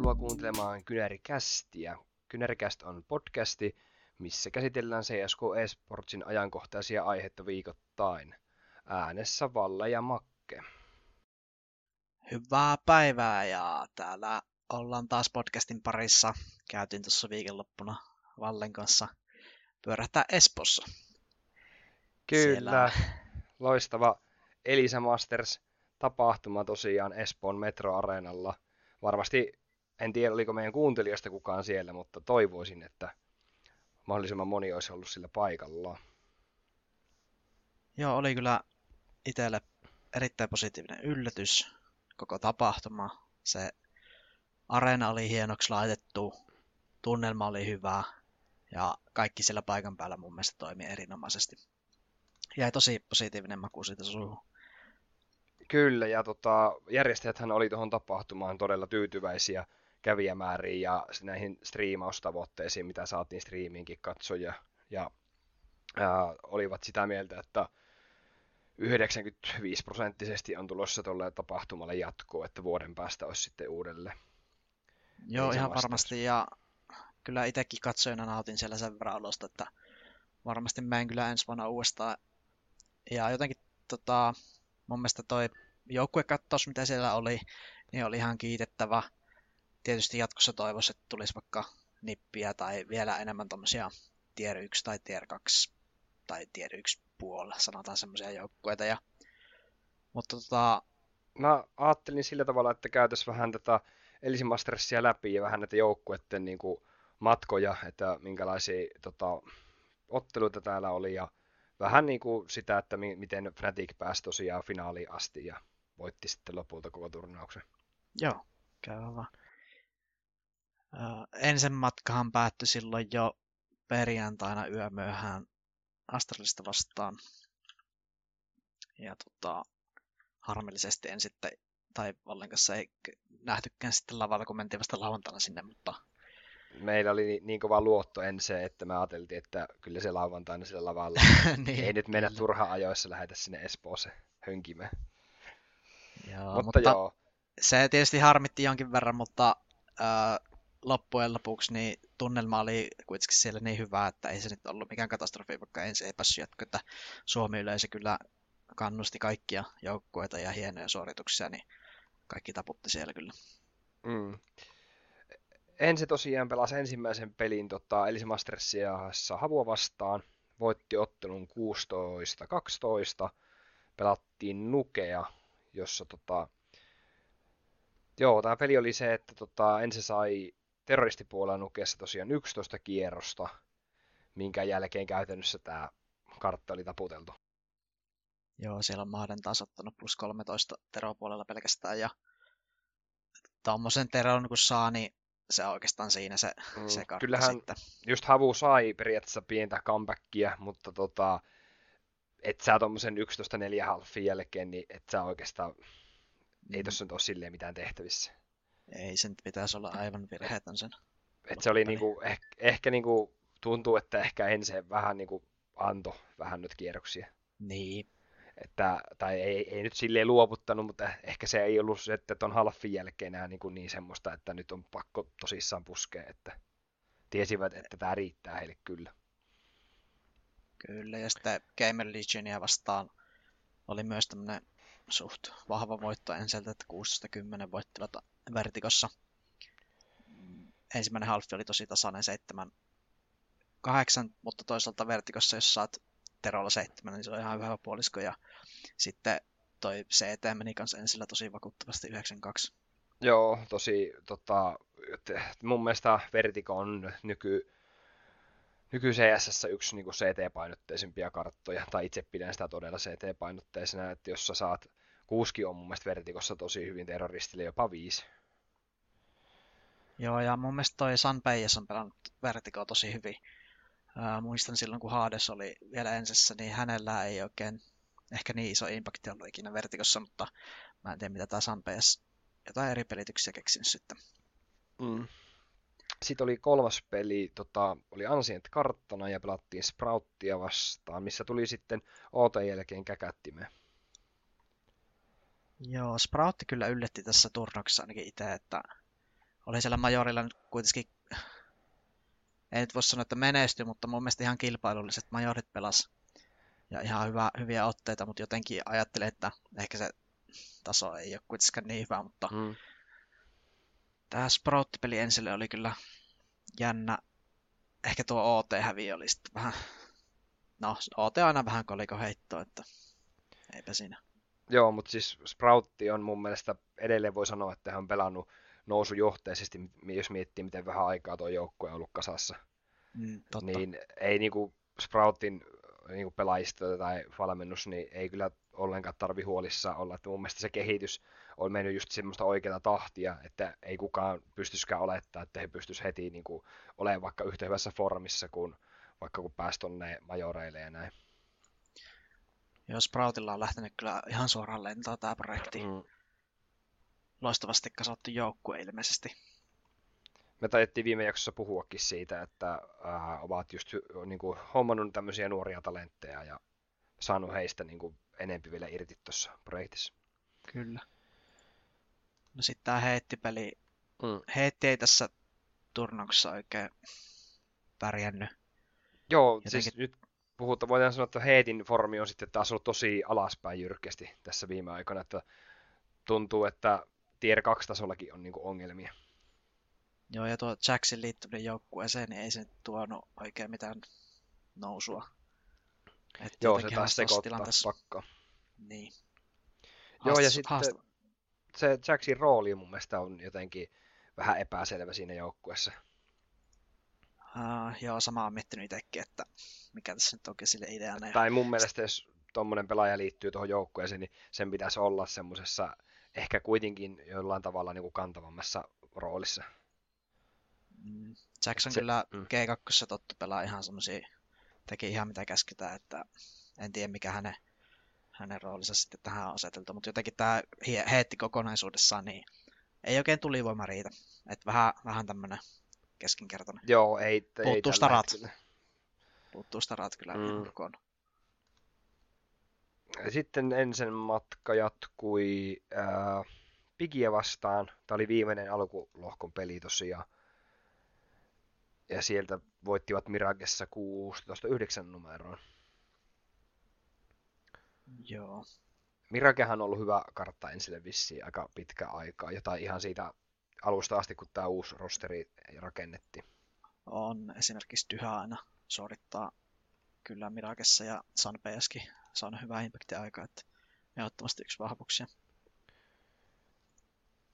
Tervetuloa kuuntelemaan Kynärikästiä. Kynärikäst on podcasti, missä käsitellään CSK Esportsin ajankohtaisia aiheita viikoittain. Äänessä Valle ja Makke. Hyvää päivää ja täällä ollaan taas podcastin parissa. Käytiin tuossa viikonloppuna Vallen kanssa pyörähtää Espossa. Kyllä, Siellä... loistava Elisa Masters tapahtuma tosiaan Espoon metroareenalla. Varmasti, en tiedä oliko meidän kuuntelijoista kukaan siellä, mutta toivoisin, että mahdollisimman moni olisi ollut sillä paikalla. Joo, oli kyllä itselle erittäin positiivinen yllätys koko tapahtuma. Se areena oli hienoksi laitettu, tunnelma oli hyvä ja kaikki siellä paikan päällä mun mielestä toimi erinomaisesti. Jäi tosi positiivinen maku siitä suuhun. Kyllä, ja tota, järjestäjäthän oli tuohon tapahtumaan todella tyytyväisiä kävijämääriin ja näihin striimaustavoitteisiin, mitä saatiin striimiinkin katsoja. Ja ää, olivat sitä mieltä, että 95 prosenttisesti on tulossa tuolle tapahtumalle jatkoa, että vuoden päästä olisi sitten uudelleen. Joo, ihan vastaus. varmasti, ja kyllä itsekin katsojana nautin siellä sen verran olosta, että varmasti menen kyllä ensi vuonna uudestaan. Ja jotenkin tota, mun mielestä toi joukkuekattaus, mitä siellä oli, niin oli ihan kiitettävä. Tietysti jatkossa toivoisi, että tulisi vaikka nippiä tai vielä enemmän tuommoisia tier 1 tai tier 2 tai tier 1 puolella, sanotaan semmoisia joukkueita. Ja, mutta tota... Mä ajattelin sillä tavalla, että käytäisiin vähän tätä Elisi Mastersia läpi ja vähän näitä joukkueiden niin kuin, matkoja, että minkälaisia tota, otteluita täällä oli ja vähän niin kuin sitä, että mi- miten Fnatic pääsi tosiaan finaaliin asti ja voitti sitten lopulta koko turnauksen. Joo, käy vaan. Ensin matkahan päättyi silloin jo perjantaina yömyöhään Astralista vastaan. Ja tota, harmillisesti en sitten, tai ollenkaan ei nähtykään sitten lavalla, kun mentiin vasta lauantaina sinne, mutta meillä oli niin kova luotto ensin, että me ajateltiin, että kyllä se lauantaina sillä lavalla. niin, ei nyt mennä kyllä. turha ajoissa lähetä sinne Espooseen hönkimään. Joo, mutta, mutta joo. se tietysti harmitti jonkin verran, mutta äh, loppujen lopuksi niin tunnelma oli kuitenkin siellä niin hyvä, että ei se nyt ollut mikään katastrofi, vaikka ensin ei päässyt jatkoa, että Suomi yleisö kyllä kannusti kaikkia joukkueita ja hienoja suorituksia, niin kaikki taputti siellä kyllä. Mm ensin tosiaan pelasi ensimmäisen pelin tota, Elise Mastersia Havua vastaan. Voitti ottelun 16-12. Pelattiin Nukea, jossa tota, joo, tämä peli oli se, että tota, ensin sai terroristipuolella Nukeessa tosiaan 11 kierrosta, minkä jälkeen käytännössä tämä kartta oli taputeltu. Joo, siellä on Mahden taas ottanut plus 13 teropuolella pelkästään, ja tuommoisen teron kun saa, niin se on oikeastaan siinä se, mm, se kartta Kyllähän sitten. just Havu sai periaatteessa pientä comebackia, mutta tota, et sä tuommoisen 11-4 halfin jälkeen, niin et sä oikeastaan, mm. ei tossa nyt ole silleen mitään tehtävissä. Ei sen pitäisi olla aivan virheetön sen. Et se oli niinku, eh, ehkä niinku, tuntuu, että ehkä ensin vähän niinku anto vähän nyt kierroksia. Niin, että, tai ei, ei nyt silleen luovuttanut, mutta ehkä se ei ollut se, että ton halfin jälkeen enää niin, niin semmoista, että nyt on pakko tosissaan puskea, että tiesivät, että tämä riittää heille kyllä. Kyllä, ja sitten Gamer Legionia vastaan oli myös tämmöinen suht vahva voitto ensiltä, että 16-10 voittivat Vertikossa. Ensimmäinen halfi oli tosi tasainen 7 8, mutta toisaalta Vertikossa, jos saat Terolla 7, niin se on ihan hyvä puolisko. Ja sitten toi CT meni kanssa ensillä tosi vakuuttavasti 92. Joo, tosi tota, mun mielestä Vertigo on nyky, nyky CSS yksi niin CT-painotteisimpia karttoja, tai itse pidän sitä todella CT-painotteisena, että jos sä saat, kuuski on mun mielestä Vertigossa tosi hyvin terroristille, jopa viisi. Joo, ja mun mielestä toi San Peijas on pelannut Vertigoa tosi hyvin. Ää, muistan silloin, kun Hades oli vielä ensissä, niin hänellä ei oikein ehkä niin iso impakti ollut ikinä Vertikossa, mutta mä en tiedä, mitä tämä Sampees jotain eri pelityksiä keksinyt sitten. Mm. Sitten oli kolmas peli, tota, oli Ancient karttana ja pelattiin Sprouttia vastaan, missä tuli sitten OT jälkeen käkättimeen. Joo, Sproutti kyllä yllätti tässä turnauksessa ainakin itse, että oli siellä Majorilla nyt kuitenkin, ei nyt voi sanoa, että menesty, mutta mun mielestä ihan kilpailulliset Majorit pelas. Ja ihan hyvä, hyviä otteita, mutta jotenkin ajattelin, että ehkä se taso ei ole kuitenkaan niin hyvä, mutta mm. tämä Sprout-peli ensille oli kyllä jännä. Ehkä tuo OT-hävi oli sitten vähän, no OT aina vähän koliko heitto, että eipä siinä. Joo, mutta siis Sproutti on mun mielestä edelleen voi sanoa, että hän on pelannut nousujohteisesti, jos miettii, miten vähän aikaa tuo joukkue on ollut kasassa. Mm, totta. Niin ei niinku Sproutin niinku pelaajista tai valmennus, niin ei kyllä ollenkaan tarvi huolissa olla. Että mun mielestä se kehitys on mennyt just semmoista oikeaa tahtia, että ei kukaan pystyisikään olettaa, että he pystyisivät heti niinku olemaan vaikka yhtä hyvässä formissa kuin vaikka kun pääsi tonne majoreille ja näin. Joo, Sproutilla on lähtenyt kyllä ihan suoraan lentoon tämä projekti. Mm. Loistavasti kasvattu joukkue ilmeisesti. Me taidettiin viime jaksossa puhuakin siitä, että äh, ovat just niin kuin, hommannut tämmöisiä nuoria talentteja ja saanut heistä niin kuin, enempi vielä irti tuossa projektissa. Kyllä. No sitten tämä heittipeli. Mm. Heitti ei tässä turnauksessa oikein pärjännyt. Joo, Jotenkin... siis nyt puhutaan, voidaan sanoa, että Heitin formi on sitten taas ollut tosi alaspäin jyrkästi tässä viime aikoina, että tuntuu, että tier 2 tasollakin on niinku ongelmia. Joo, ja tuo Jacksin liittyminen joukkueeseen, niin ei se tuonut oikein mitään nousua. Et Joo, se taas sekoittaa pakka. Niin. Joo, ja sitten haasta. se Jacksin rooli mun mielestä on jotenkin vähän epäselvä siinä joukkueessa. Uh, joo, sama on miettinyt itsekin, että mikä tässä nyt onkin sille ideana. Tai mun mielestä, jos tuommoinen pelaaja liittyy tuohon joukkueeseen, niin sen pitäisi olla semmoisessa ehkä kuitenkin jollain tavalla niin kuin kantavammassa roolissa. Mm, Jackson se, kyllä mm. G2 tottu pelaa ihan semmoisia, teki ihan mitä käsketään, että en tiedä mikä hänen, hänen roolinsa sitten tähän on aseteltu, mutta jotenkin tämä heetti kokonaisuudessaan, niin ei oikein tulivoima riitä. Että vähän, vähän tämmöinen keskinkertainen. Joo, ei, Puuttuu ei starat. Puuttuu starat kyllä mm. kokonaan. Sitten ensin matka jatkui ää, Pigiä vastaan. Tämä oli viimeinen alkulohkon peli tosiaan. Ja sieltä voittivat Miragessa 16-9 numeroon. Joo. Miragehan on ollut hyvä kartta ensille vissiin aika pitkä aikaa. Jotain ihan siitä alusta asti, kun tämä uusi rosteri rakennettiin. On esimerkiksi Tyhä aina suorittaa kyllä Mirakessa ja Sanpeeskin saanut hyvää impactia aikaa, että ehdottomasti yksi vahvuuksia.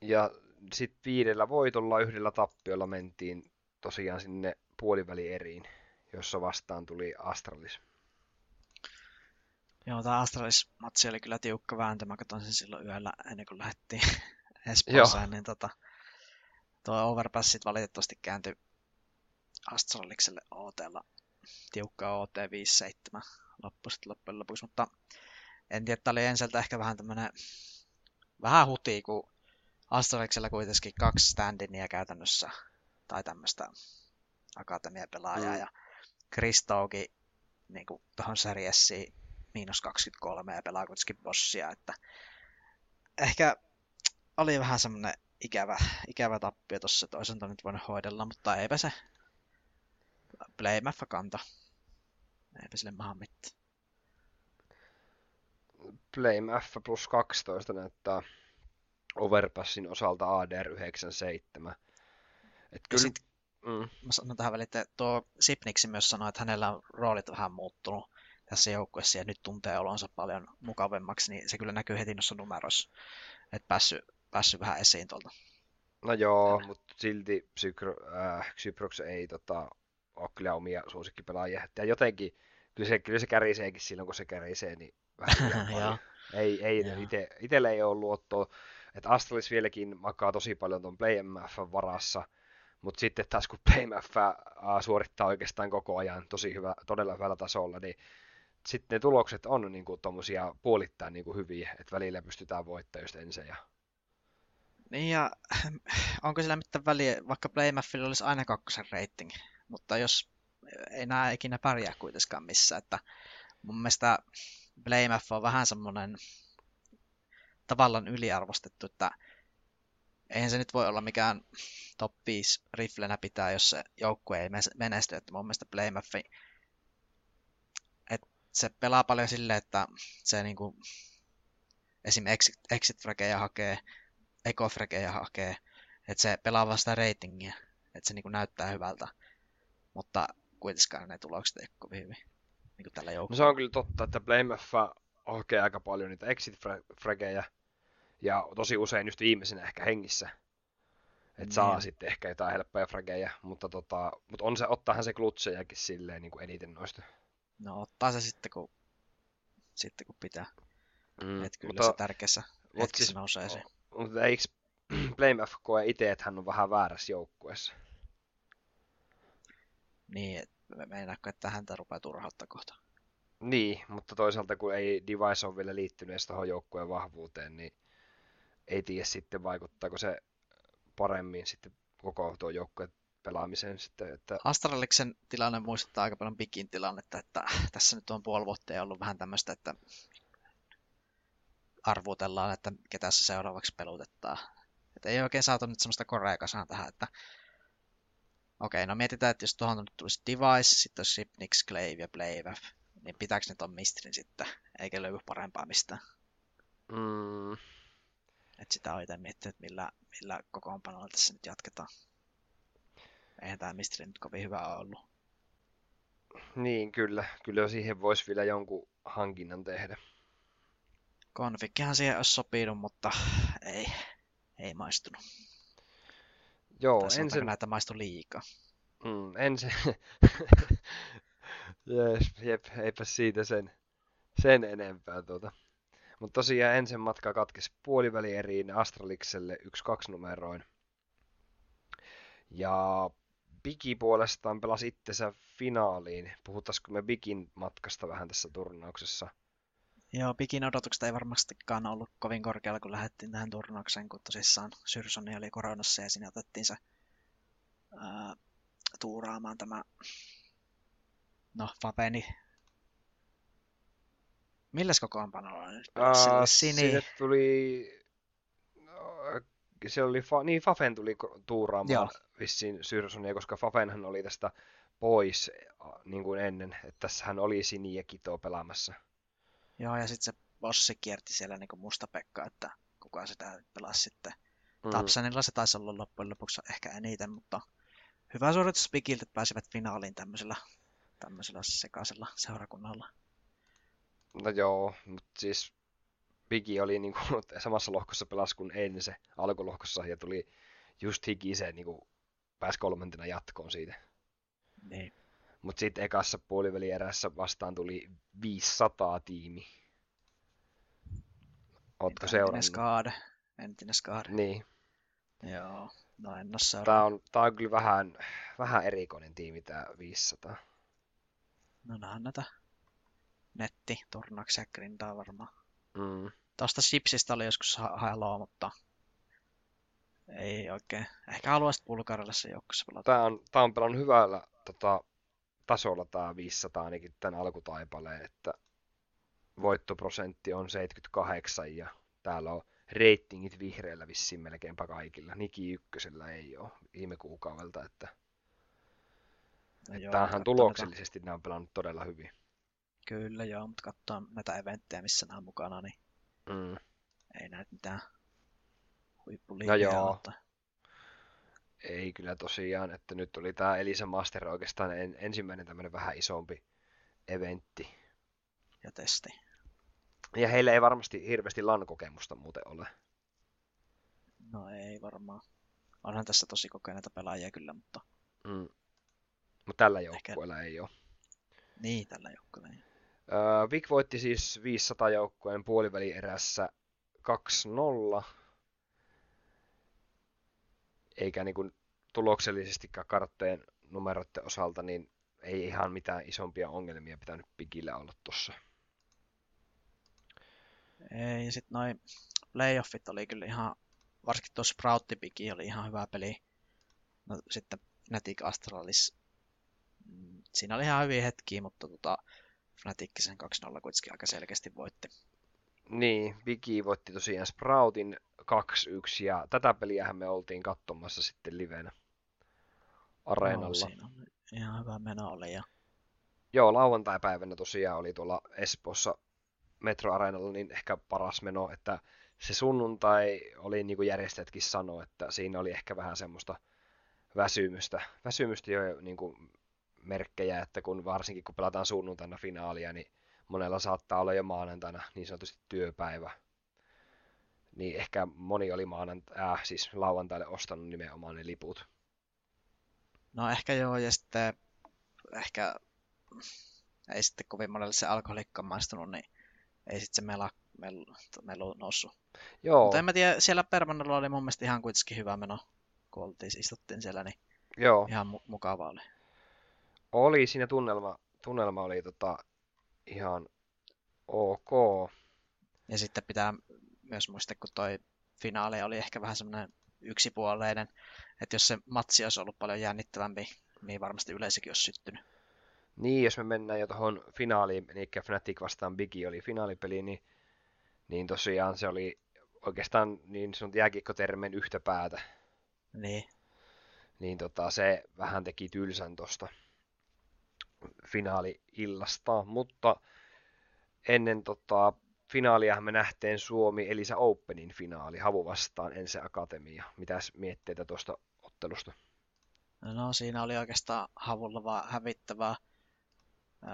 Ja sitten viidellä voitolla yhdellä tappiolla mentiin tosiaan sinne puolivälieriin, jossa vastaan tuli Astralis. Joo, tämä Astralis-matsi oli kyllä tiukka vääntö. Mä katsoin sen silloin yöllä ennen kuin lähdettiin Espooseen, niin tota, tuo Overpassit valitettavasti kääntyi Astralikselle OTlla tiukka OT 5-7 loppu sitten loppujen lopuksi, mutta en tiedä, että oli ensiltä ehkä vähän tämmönen vähän huti, kun Astraliksella kuitenkin kaksi standinia käytännössä, tai tämmöistä akatemiapelaajaa, mm. ja Kristouki niin tuohon Seriessiin miinus 23 ja pelaa kuitenkin bossia, että ehkä oli vähän semmoinen ikävä, ikävä tappio tuossa, että nyt voinut hoidella, mutta eipä se Playmaffa kanta. Eipä sille maha mitään. Blame F plus 12 näyttää Overpassin osalta ADR 97. Et kyllä... Sit, mm. Mä sanon tähän väliin, että tuo Sipniksi myös sanoi, että hänellä on roolit vähän muuttunut tässä joukkueessa ja nyt tuntee olonsa paljon mukavemmaksi, niin se kyllä näkyy heti noissa numeroissa, että päässyt, päässyt vähän esiin tuolta. No joo, mutta silti Psykro, äh, Xyprox ei tota, ole kyllä omia suosikkipelaajia. Ja jotenkin, kyllä se, kyllä se käriseekin silloin, kun se kärisee, niin vähän Ei, ei ite, itelle ei ole luottoa. Että Astralis vieläkin makaa tosi paljon tuon PlayMF varassa, mutta sitten taas kun PlayMF suorittaa oikeastaan koko ajan tosi hyvä, todella hyvällä tasolla, niin sitten ne tulokset on niin kuin tommosia puolittain niin kuin hyviä, että välillä pystytään voittamaan just ensin. Ja... Niin ja onko sillä mitään väliä, vaikka Playmaffilla olisi aina kakkosen rating, mutta jos ei nämä ikinä pärjää kuitenkaan missään, että mun mielestä Playmaff on vähän semmoinen tavallaan yliarvostettu, että eihän se nyt voi olla mikään top 5 riflenä pitää, jos se joukkue ei menesty. Että mun mielestä Playmaffi, että se pelaa paljon silleen, että se niinku, esim. exit, exit hakee, eco hakee, että se pelaa vasta ratingia, että se niinku näyttää hyvältä, mutta kuitenkaan ne tulokset ei kovin hyvin niin tällä. No se on kyllä totta, että Playmaffa hakee aika paljon niitä exit frageja, ja tosi usein just viimeisenä ehkä hengissä. Että saa niin. sitten ehkä jotain helppoja frageja, mutta, tota, mutta on se, ottaahan se klutsejakin silleen niin kuin eniten noista. No ottaa se sitten kun, sitten kun pitää. Mm, että kyllä mutta, se tärkeässä mutta siis, nousee se. Mutta eikö Blame koe itse, että hän on vähän väärässä joukkueessa? Niin, meinaatko, että häntä rupeaa turhauttaa kohta? Niin, mutta toisaalta kun ei Device ole vielä liittynyt edes tuohon joukkueen vahvuuteen, niin ei tiedä sitten vaikuttaako se paremmin sitten koko tuo joukkueen pelaamiseen sitten. Että... Astraliksen tilanne muistuttaa aika paljon Bikin tilannetta, että tässä nyt on puoli vuotta ollut vähän tämmöistä, että arvutellaan, että ketä se seuraavaksi pelutettaa. Että ei oikein saatu nyt semmoista korea kasaan tähän, että okei, no mietitään, että jos tuohon nyt tulisi Device, sitten olisi Shipnix, Clave ja Playvaf, niin pitääkö nyt on Mistrin sitten, eikä löydy parempaa mistään? Mm. Et sitä on itse miettinyt, millä, millä kokoonpanolla tässä nyt jatketaan. Eihän tämä Mistri nyt kovin hyvä ollut. Niin, kyllä. Kyllä siihen voisi vielä jonkun hankinnan tehdä. Konfikkihan siihen olisi sopinut, mutta ei, ei maistunut. Joo, ensin... näitä maistu liikaa. Mm, ensin... Jees, jep, eipä siitä sen, sen enempää tuota. Mutta tosiaan ensin matka katkesi puolivälieriin Astralikselle 1-2 numeroin. Ja Bigi puolestaan pelasi itsensä finaaliin. Puhutaanko me Bigin matkasta vähän tässä turnauksessa? Joo, Bigin odotukset ei varmastikaan ollut kovin korkealla, kun lähdettiin tähän turnaukseen, kun tosissaan Syrsoni oli koronassa ja siinä otettiin se ää, tuuraamaan tämä no, Fapeni Milläs kokoonpanolla nyt uh, Sinne tuli... No, se oli, fa... niin Fafen tuli tuuraamaan Joo. vissiin Syrsonia, koska Fafenhan oli tästä pois niin kuin ennen, että tässä hän oli Sini ja Kito pelaamassa. Joo, ja sitten se bossi kierti siellä niin kuin musta Pekka, että kuka sitä pelasi sitten. Mm. Tapsanilla se taisi olla loppujen lopuksi ehkä eniten, mutta hyvä suoritus Bigiltä, että pääsivät finaaliin tämmöisellä, tämmöisellä sekaisella seurakunnalla. No joo, mutta siis Bigi oli niinku samassa lohkossa pelas kuin se alkulohkossa ja tuli just hikiseen niinku pääsi kolmantena jatkoon siitä. Niin. Mutta sitten ekassa erässä vastaan tuli 500 tiimi. Ootko seurannut? Entinen Skade. Entinen Skade. Niin. Joo, no en ole Tää on, tää on kyllä vähän, vähän erikoinen tiimi tää 500. No nähdään näitä netti turnauksia grindaa varmaan. Mm. Tuosta Sipsistä oli joskus ha- mutta ei oikein. Ehkä haluaisit Bulgarilla se joukkueessa pelata. Tää on, tää on pelannut hyvällä tota, tasolla tää 500 ainakin tämän alkutaipaleen, että voittoprosentti on 78 ja täällä on reitingit vihreällä vissiin melkeinpä kaikilla. Niki ykkösellä ei ole viime kuukaudelta, että, no että joo, tämähän tuloksellisesti nämä on pelannut todella hyvin. Kyllä joo, mutta katsotaan näitä eventtejä, missä nämä on mukana, niin mm. ei näitä mitään huippuliikaa. No joo. Mutta... Ei kyllä tosiaan, että nyt oli tämä Elisa Master oikeastaan en, ensimmäinen tämmöinen vähän isompi eventti. Ja testi. Ja heillä ei varmasti hirveästi LAN-kokemusta muuten ole. No ei varmaan. Onhan tässä tosi kokeneita pelaajia kyllä, mutta... Mm. Mutta tällä joukkueella Ehkä... ei ole. Niin, tällä joukkueella ei. Uh, Vic voitti siis 500 joukkueen puolivälierässä 2-0. Eikä niin kuin tuloksellisestikaan karttojen numeroiden osalta, niin ei ihan mitään isompia ongelmia pitänyt Pikillä olla tuossa. Ei, ja sitten noin playoffit oli kyllä ihan, varsinkin tuossa Sproutti Piki oli ihan hyvä peli. No sitten Fnatic Astralis, mm, siinä oli ihan hyviä hetkiä, mutta tota, Fnatic sen 2-0 kuitenkin aika selkeästi voitti. Niin, Viki voitti tosiaan Sproutin 2-1 ja tätä peliähän me oltiin katsomassa sitten livenä areenalla. No, siinä on ihan hyvä meno oli. Ja... Joo, lauantai-päivänä tosiaan oli tuolla Espoossa Metro Areenalla niin ehkä paras meno, että se sunnuntai oli niin kuin järjestäjätkin sanoi, että siinä oli ehkä vähän semmoista väsymystä, väsymystä jo niin kuin merkkejä, että kun varsinkin kun pelataan sunnuntaina finaalia, niin monella saattaa olla jo maanantaina niin sanotusti työpäivä. Niin ehkä moni oli maanantai, äh, siis lauantaille ostanut nimenomaan ne liput. No ehkä joo, ja sitten ehkä ei sitten kovin monelle se alkoholikka maistunut, niin ei sitten se mela, melu, melu noussut. Joo. Mutta en mä tiedä, siellä Permannolla oli mun mielestä ihan kuitenkin hyvä meno, kun oltiin, istuttiin siellä, niin Joo. ihan mu- mukava oli. Oli, siinä tunnelma, tunnelma oli tota, ihan ok. Ja sitten pitää myös muistaa, kun toi finaali oli ehkä vähän semmoinen yksipuoleinen, että jos se matsi olisi ollut paljon jännittävämpi, niin varmasti yleisökin olisi syttynyt. Niin, jos me mennään jo tuohon finaaliin, eli Fnatic vastaan Bigi oli finaalipeli, niin, niin tosiaan se oli oikeastaan niin sanot jääkiekkotermen yhtä päätä. Niin. Niin tota, se vähän teki tylsän tosta finaali-illasta, mutta ennen tota, finaalia me nähteen Suomi Elisa Openin finaali Havu vastaan Ense Akatemia. Mitäs mietteitä tuosta ottelusta? No siinä oli oikeastaan Havulla vaan hävittävää.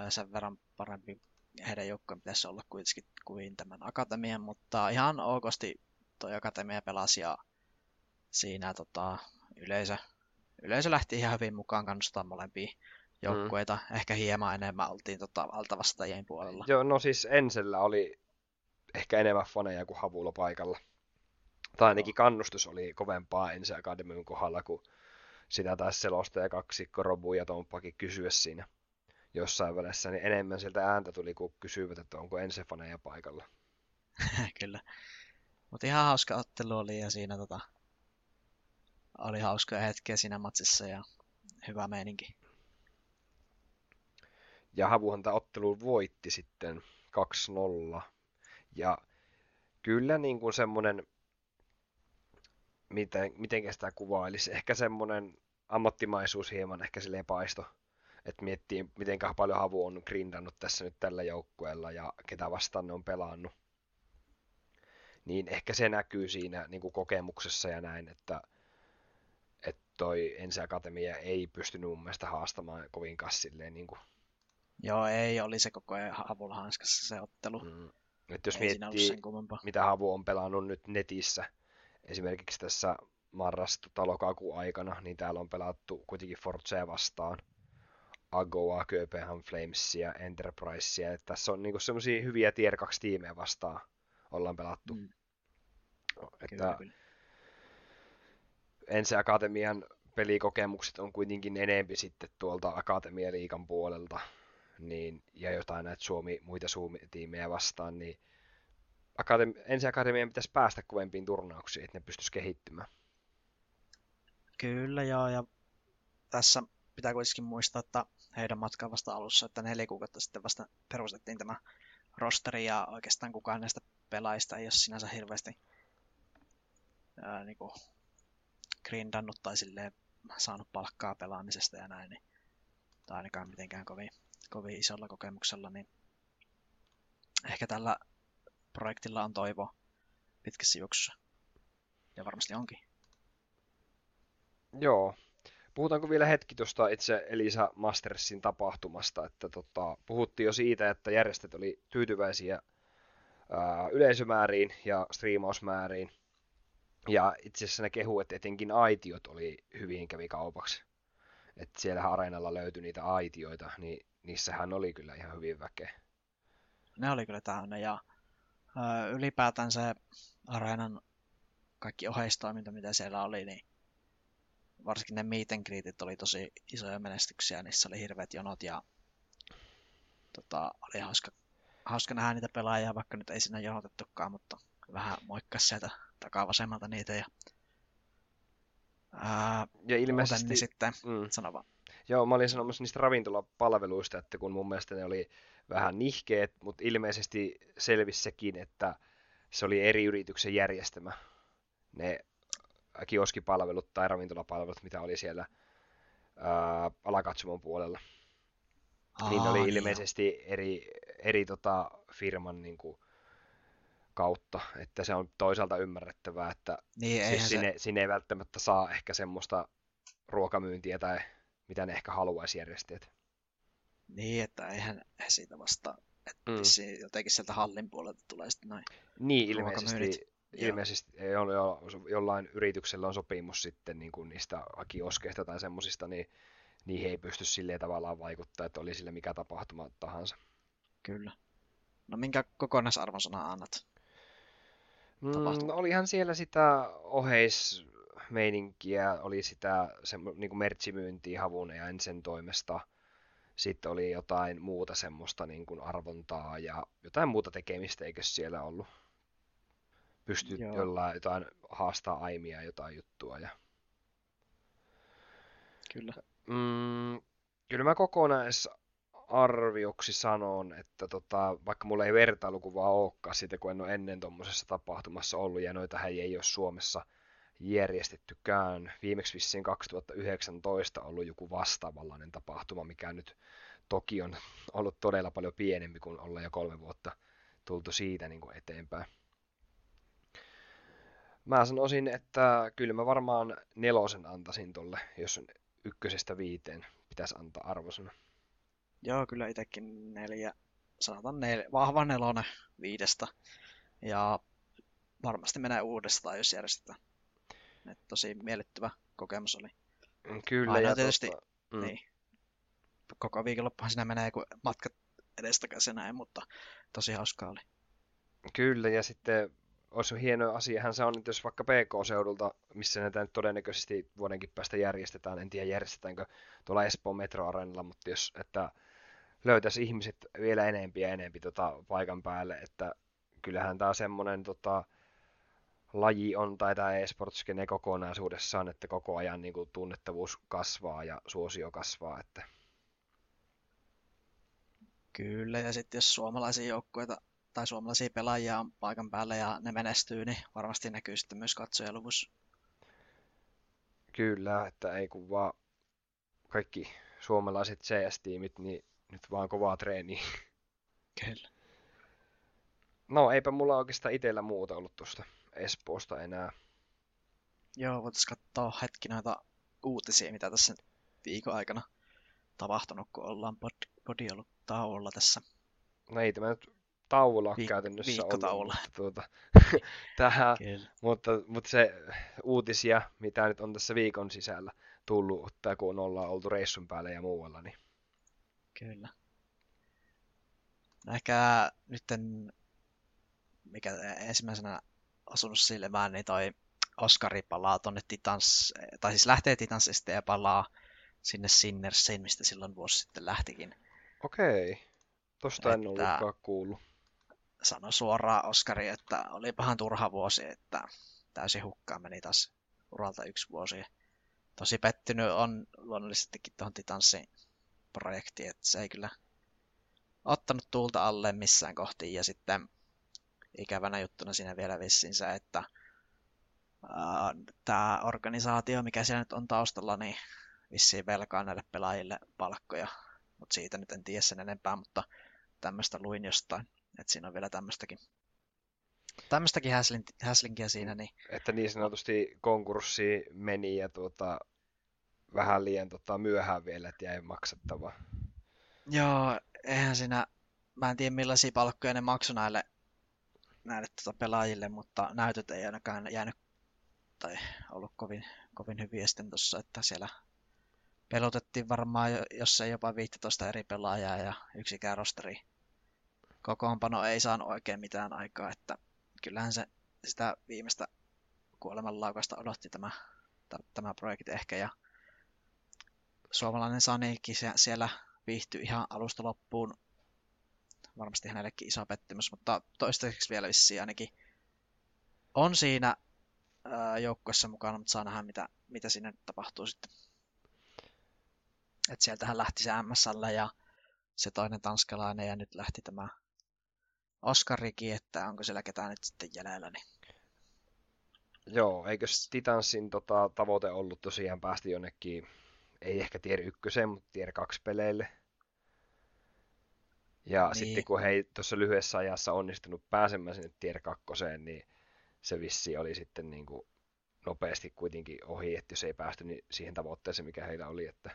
Sen verran parempi heidän joukkojen pitäisi olla kuitenkin kuin tämän Akatemian, mutta ihan okosti toi Akatemia pelasi ja siinä tota, yleisö, yleisö lähti ihan hyvin mukaan kannustaa molempia joukkueita. Mm. Ehkä hieman enemmän oltiin tota, altavastajien puolella. Joo, no siis Ensellä oli ehkä enemmän faneja kuin Havulla paikalla. Tai ainakin kannustus oli kovempaa ensi akademian kohdalla, kun sitä taas selostaja kaksikko Robu ja Tomppakin kysyä siinä jossain välissä, niin enemmän sieltä ääntä tuli, kun kysyivät, että onko ensifaneja paikalla. Kyllä. Mutta ihan hauska ottelu oli ja siinä tota, oli hauskoja hetkiä siinä matsissa ja hyvä meininki. Ja Havuhan tämä ottelu voitti sitten 2-0. Ja kyllä niin kuin semmoinen, miten, miten sitä kuvailisi, ehkä semmoinen ammattimaisuus hieman ehkä silleen paisto. Että miettii, miten paljon Havu on grindannut tässä nyt tällä joukkueella ja ketä vastaan ne on pelannut. Niin ehkä se näkyy siinä niin kuin kokemuksessa ja näin, että, että toi Ensi Akatemia ei pystynyt mun mielestä haastamaan kovin silleen niin kuin Joo, ei, oli se koko ajan Havulla hanskassa se ottelu. Mm. Et jos ei miettii, mitä Havu on pelannut nyt netissä, esimerkiksi tässä marras-lokakuun aikana, niin täällä on pelattu kuitenkin Forcea vastaan, Agoa, Kööpenhan Flamesia, Enterprisea. Että tässä on niinku semmoisia hyviä tier 2 tiimejä vastaan ollaan pelattu. Mm. Että kyllä, kyllä. Ensi Akatemian pelikokemukset on kuitenkin enempi sitten tuolta Akatemialiikan puolelta niin, ja jotain näitä Suomi, muita Suomi-tiimejä vastaan, niin akademi, ensi akademian pitäisi päästä kovempiin turnauksiin, että ne pystyisi kehittymään. Kyllä joo, ja tässä pitää kuitenkin muistaa, että heidän matkan vasta alussa, että neljä kuukautta sitten vasta perustettiin tämä rosteri, ja oikeastaan kukaan näistä pelaajista ei ole sinänsä hirveästi ää, niin kuin grindannut tai silleen saanut palkkaa pelaamisesta ja näin, niin, tai ainakaan mitenkään kovin kovin isolla kokemuksella, niin ehkä tällä projektilla on toivo pitkässä juoksussa. Ja varmasti onkin. Joo. Puhutaanko vielä hetki tuosta itse Elisa Mastersin tapahtumasta, että tota, puhuttiin jo siitä, että järjestöt oli tyytyväisiä ää, yleisömääriin ja striimausmääriin. Ja itse asiassa ne kehu, että etenkin aitiot oli hyvin kävi kaupaksi. Että siellä areenalla löytyi niitä aitioita, niin niissähän oli kyllä ihan hyvin väkeä. Ne oli kyllä täynnä ja ö, ylipäätään se areenan kaikki oheistoiminta, mitä siellä oli, niin varsinkin ne meet and greetit oli tosi isoja menestyksiä, niissä oli hirveät jonot ja tota, oli hauska, hauska nähdä niitä pelaajia, vaikka nyt ei siinä jonotettukaan, mutta vähän moikkas sieltä takaa vasemmalta niitä ja, ää, ja ilmeisesti niin sitten, mm. sano vaan. Joo, mä olin sanomassa niistä ravintolapalveluista, että kun mun mielestä ne oli vähän nihkeet, mutta ilmeisesti selvisi sekin, että se oli eri yrityksen järjestämä. ne kioskipalvelut tai ravintolapalvelut, mitä oli siellä ää, alakatsomon puolella. Aa, niin oli niin ilmeisesti jo. eri, eri tota, firman niin kuin, kautta, että se on toisaalta ymmärrettävää, että niin, siis sinne, se... sinne ei välttämättä saa ehkä semmoista ruokamyyntiä tai mitä ne ehkä haluaisi järjestää. Niin, että eihän siitä vasta, että mm. jotenkin sieltä hallin puolelta tulee sitten noin Niin, ilmeisesti, ilmeisesti jo, jo, jollain yrityksellä on sopimus sitten niin kuin niistä kioskeista tai semmoisista, niin niihin ei pysty silleen tavallaan vaikuttaa, että oli sille mikä tapahtuma tahansa. Kyllä. No minkä kokonaisarvosana annat? Mm, olihan siellä sitä oheismeininkiä, oli sitä se, niin kuin merchimyyntiä Havun ja Ensen toimesta. Sitten oli jotain muuta semmoista niin kuin arvontaa ja jotain muuta tekemistä, eikö siellä ollut? Pystyt jollain jotain haastaa aimia jotain juttua. Ja... Kyllä. Mm, kyllä mä kokonais arvioksi sanon, että tota, vaikka mulla ei vertailukuvaa olekaan siitä, kun en ole ennen tuommoisessa tapahtumassa ollut, ja noita ei ole Suomessa järjestettykään. Viimeksi vissiin 2019 ollut joku vastaavanlainen tapahtuma, mikä nyt toki on ollut todella paljon pienempi kuin olla jo kolme vuotta tultu siitä niin kuin eteenpäin. Mä sanoisin, että kyllä mä varmaan nelosen antaisin tolle, jos ykkösestä viiteen pitäisi antaa arvosana. Joo, kyllä itsekin neljä, sanotaan nel, vahva nelonen viidestä. Ja varmasti menee uudestaan, jos järjestetään. Et tosi miellyttävä kokemus oli. Mm, kyllä, Aina ja tietysti, tota, mm. niin, koko viikonloppuhan siinä menee, kun matkat edestakaisin näin, mutta tosi hauskaa oli. Kyllä, ja sitten olisi hieno asiahan se on, että jos vaikka PK-seudulta, missä näitä nyt todennäköisesti vuodenkin päästä järjestetään, en tiedä järjestetäänkö tuolla Espoon metroareenalla, mutta jos, että löytäisi ihmiset vielä enempi ja enempi tota paikan päälle, että kyllähän tämä semmoinen tota, laji on, tai tämä e-sportskene kokonaisuudessaan, että koko ajan niin kuin, tunnettavuus kasvaa ja suosio kasvaa. Että... Kyllä, ja sitten jos suomalaisia joukkueita tai suomalaisia pelaajia on paikan päällä ja ne menestyy, niin varmasti näkyy sitten myös katsojaluvussa. Kyllä, että ei kun vaan kaikki suomalaiset CS-tiimit, niin nyt vaan kovaa treeniä. Kyllä. No, eipä mulla oikeastaan itsellä muuta ollut tuosta Espoosta enää. Joo, voitaisiin katsoa hetki noita uutisia, mitä tässä viikon aikana tapahtunut, kun ollaan pod, podi ollut tauolla tässä. No ei tämä nyt tauolla Viik- käytännössä ollut. Mutta, tuota, tähän, mutta, mutta, se uutisia, mitä nyt on tässä viikon sisällä tullut, tai kun ollaan oltu reissun päällä ja muualla, niin Kyllä. Ehkä nyt mikä ensimmäisenä asunut silmään, niin toi Oskari palaa tonne Titans, tai siis lähtee Titansista ja palaa sinne Sinnersiin, mistä silloin vuosi sitten lähtikin. Okei, tosta en ollutkaan kuullut. Sano suoraan Oskari, että oli pahan turha vuosi, että täysin hukkaan meni taas uralta yksi vuosi. Tosi pettynyt on luonnollisestikin tuohon Titansiin projekti, että se ei kyllä ottanut tuulta alle missään kohti. Ja sitten ikävänä juttuna siinä vielä vissiinsä, että tämä organisaatio, mikä siellä nyt on taustalla, niin vissiin velkaa näille pelaajille palkkoja. Mutta siitä nyt en tiedä sen enempää, mutta tämmöistä luin jostain. Että siinä on vielä tämmöistäkin tämmöistäkin häslinkiä siinä. Niin... Että niin sanotusti konkurssi meni ja tuota, vähän liian tota, myöhään vielä, että jäi maksettavaa. Joo, eihän siinä, mä en tiedä millaisia palkkoja ne maksoi näille, näille tota pelaajille, mutta näytöt ei ainakaan jäänyt tai ollut kovin, kovin hyviä sitten tuossa, että siellä pelotettiin varmaan, jos ei jopa 15 eri pelaajaa ja yksikään rosteri kokoonpano ei saanut oikein mitään aikaa, että kyllähän se sitä viimeistä kuolemanlaukasta odotti tämä, tämä projekti ehkä ja suomalainen Sanikin siellä viihtyi ihan alusta loppuun. Varmasti hänellekin iso pettymys, mutta toistaiseksi vielä vissiin ainakin on siinä joukkuessa mukana, mutta saa nähdä, mitä, mitä sinne tapahtuu sitten. Et sieltähän lähti se MSL ja se toinen tanskalainen ja nyt lähti tämä Oskarikin, että onko siellä ketään nyt sitten jäljellä. Niin... Joo, eikö Titansin tota, tavoite ollut tosiaan päästä jonnekin, ei ehkä tier 1, mutta tier 2 peleille? Ja niin. sitten kun he ei tuossa lyhyessä ajassa onnistunut pääsemään sinne tier 2, niin se vissi oli sitten niin kuin nopeasti kuitenkin ohi, että jos ei päästy niin siihen tavoitteeseen, mikä heillä oli. Että...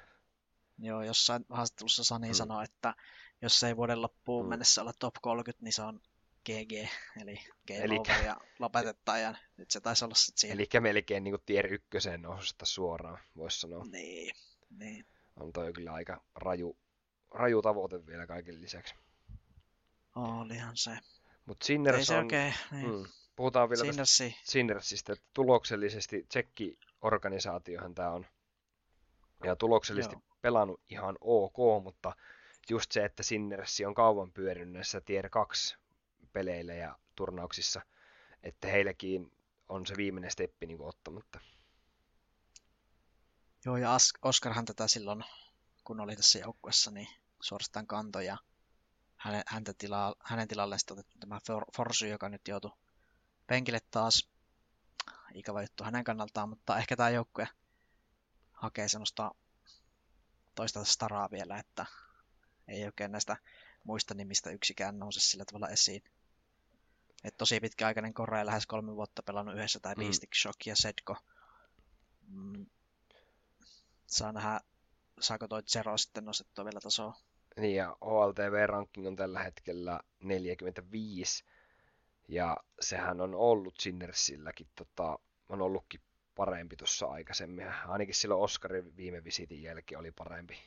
Joo, jossain haastattelussa Sani mm. sanoi, että jos ei vuoden loppuun mm. mennessä olla top 30, niin se on GG, eli game eli... over ja lopetetaan, ja nyt se taisi olla sitten siinä. Eli melkein niin kuin tier ykköseen noususta suoraan, voisi sanoa. Niin, niin. On toi kyllä aika raju, raju tavoite vielä kaiken lisäksi. Olihan se. Mutta Sinners Ei se on... Oikein, niin. mm, puhutaan vielä Sinnersi. tästä Sinnersistä, että tuloksellisesti tsekki-organisaatiohan tämä on. Ja tuloksellisesti Joo. pelannut ihan ok, mutta just se, että Sinnersi on kauan pyörinyt näissä Tier 2 peleillä ja turnauksissa, että heilläkin on se viimeinen steppi niin ottamatta. Joo, ja Oskarhan tätä silloin, kun oli tässä joukkuessa, niin suorastaan kantoi ja hänen, häntä tila, hänen tilalleen sitten otettu tämä Forsu, joka nyt joutui penkille taas. Ikävä juttu hänen kannaltaan, mutta ehkä tämä joukkue hakee semmoista toista staraa vielä, että ei oikein näistä muista nimistä yksikään nouse sillä tavalla esiin. Et tosi pitkäaikainen Korea, lähes kolme vuotta pelannut yhdessä, tai mm. Beastic Shock ja Sedko. Mm. Saa nähdä, saako toi Zero sitten nostettua vielä tasoa. Niin, ja OLTV-ranking on tällä hetkellä 45, ja sehän on ollut Sinnersilläkin, tota, on ollutkin parempi tuossa aikaisemmin. Ainakin silloin Oscarin viime visitin jälkeen oli parempi.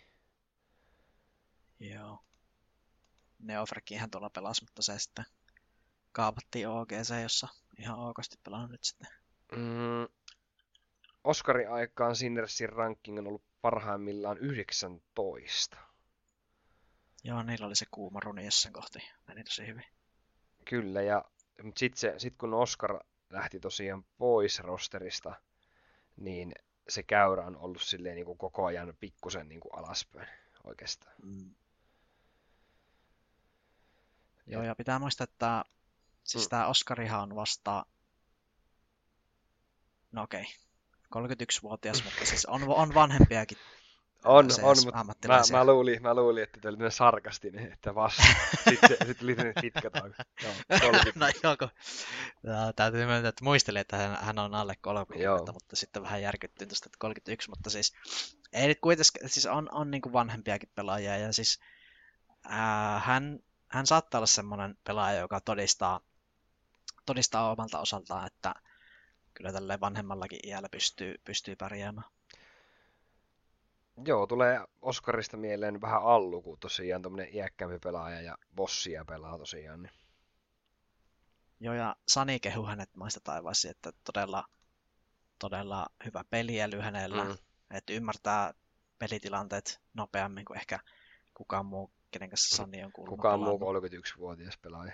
Joo. Neofrekinhän tuolla pelasi, mutta se sitten kaapattiin OGC, jossa ihan okosti pelannut nyt sitten. Mm, Oskarin aikaan Sinnersin ranking on ollut parhaimmillaan 19. Joo, niillä oli se kuuma runi jossain kohti. Meni tosi hyvin. Kyllä, ja sitten sit kun Oscar lähti tosiaan pois rosterista, niin se käyrä on ollut silleen niin kuin koko ajan pikkusen niin kuin alaspäin oikeastaan. Mm. Joo, ja pitää muistaa, että Siis mm. tämä Oskarihan on vasta, no okei, okay. 31-vuotias, mutta siis on, on vanhempiakin on, on, mutta mä, mä, luulin, mä luulin, että tämä oli sarkastinen, että vasta. Sitten, sitten tuli pitkä tauko. no joko. No, täytyy myöntää, että muistelin, että hän, hän on alle 30, Joo. mutta sitten vähän järkyttyin tuosta, että 31, mutta siis ei nyt kuitenkaan, siis on, on niin kuin vanhempiakin pelaajia, ja siis ää, hän, hän saattaa olla semmoinen pelaaja, joka todistaa todistaa omalta osaltaan, että kyllä tälle vanhemmallakin iällä pystyy, pystyy pärjäämään. Joo, tulee Oskarista mieleen vähän Allu, kun tosiaan tuommoinen iäkkäämpi pelaaja ja bossia pelaa tosiaan. Niin. Joo, ja Sani kehu hänet maista taivaasi, että todella, todella hyvä peliäly hänellä, mm. että ymmärtää pelitilanteet nopeammin kuin ehkä kukaan muu, kenen kanssa Sani on kuullut. Kukaan muu 31-vuotias pelaaja.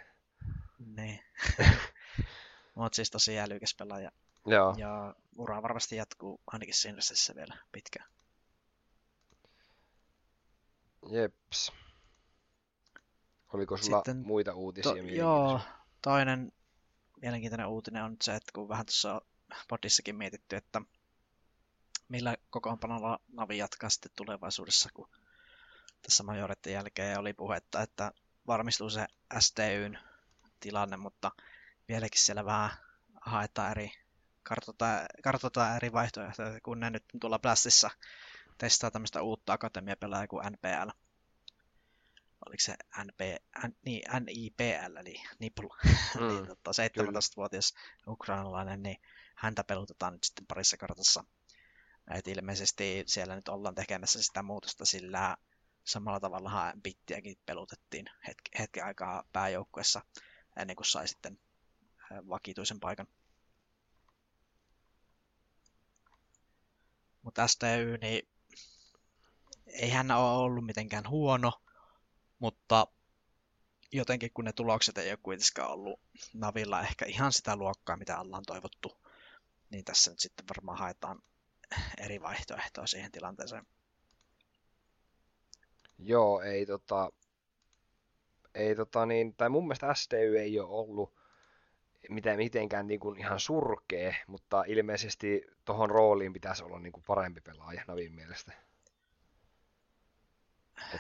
Niin. Mutta siis tosi älykäs pelaaja. Joo. Ja ura varmasti jatkuu ainakin Sinresissä vielä pitkään. Jeps. Oliko sulla Sitten muita uutisia? To, joo, toinen mielenkiintoinen uutinen on se, että kun vähän tuossa podissakin mietitty, että millä kokoonpanolla Navi jatkaa sitten tulevaisuudessa, kun tässä majoretten jälkeen oli puhetta, että varmistuu se STYn tilanne, mutta vieläkin siellä vähän haetaan eri, kartoitetaan, kartoitetaan eri vaihtoehtoja, kun ne nyt tuolla Blastissa testaa tämmöistä uutta akatemiapelaajaa kuin NPL. Oliko se NP, N, niin, NIPL, eli NIPL, mm, niin, tota, 17-vuotias ukrainalainen, niin häntä pelutetaan nyt sitten parissa kartassa. Et ilmeisesti siellä nyt ollaan tekemässä sitä muutosta, sillä samalla tavalla bittiäkin pelutettiin hetki, hetken aikaa pääjoukkuessa ennen kuin sai sitten vakituisen paikan. Mutta STY, niin ei hän ole ollut mitenkään huono, mutta jotenkin kun ne tulokset ei ole kuitenkaan ollut Navilla ehkä ihan sitä luokkaa, mitä ollaan toivottu, niin tässä nyt sitten varmaan haetaan eri vaihtoehtoja siihen tilanteeseen. Joo, ei tota, ei tota niin, tai mun mielestä STY ei ole ollut miten, mitenkään niin kuin ihan surkee, mutta ilmeisesti tuohon rooliin pitäisi olla niin kuin parempi pelaaja Navin mielestä.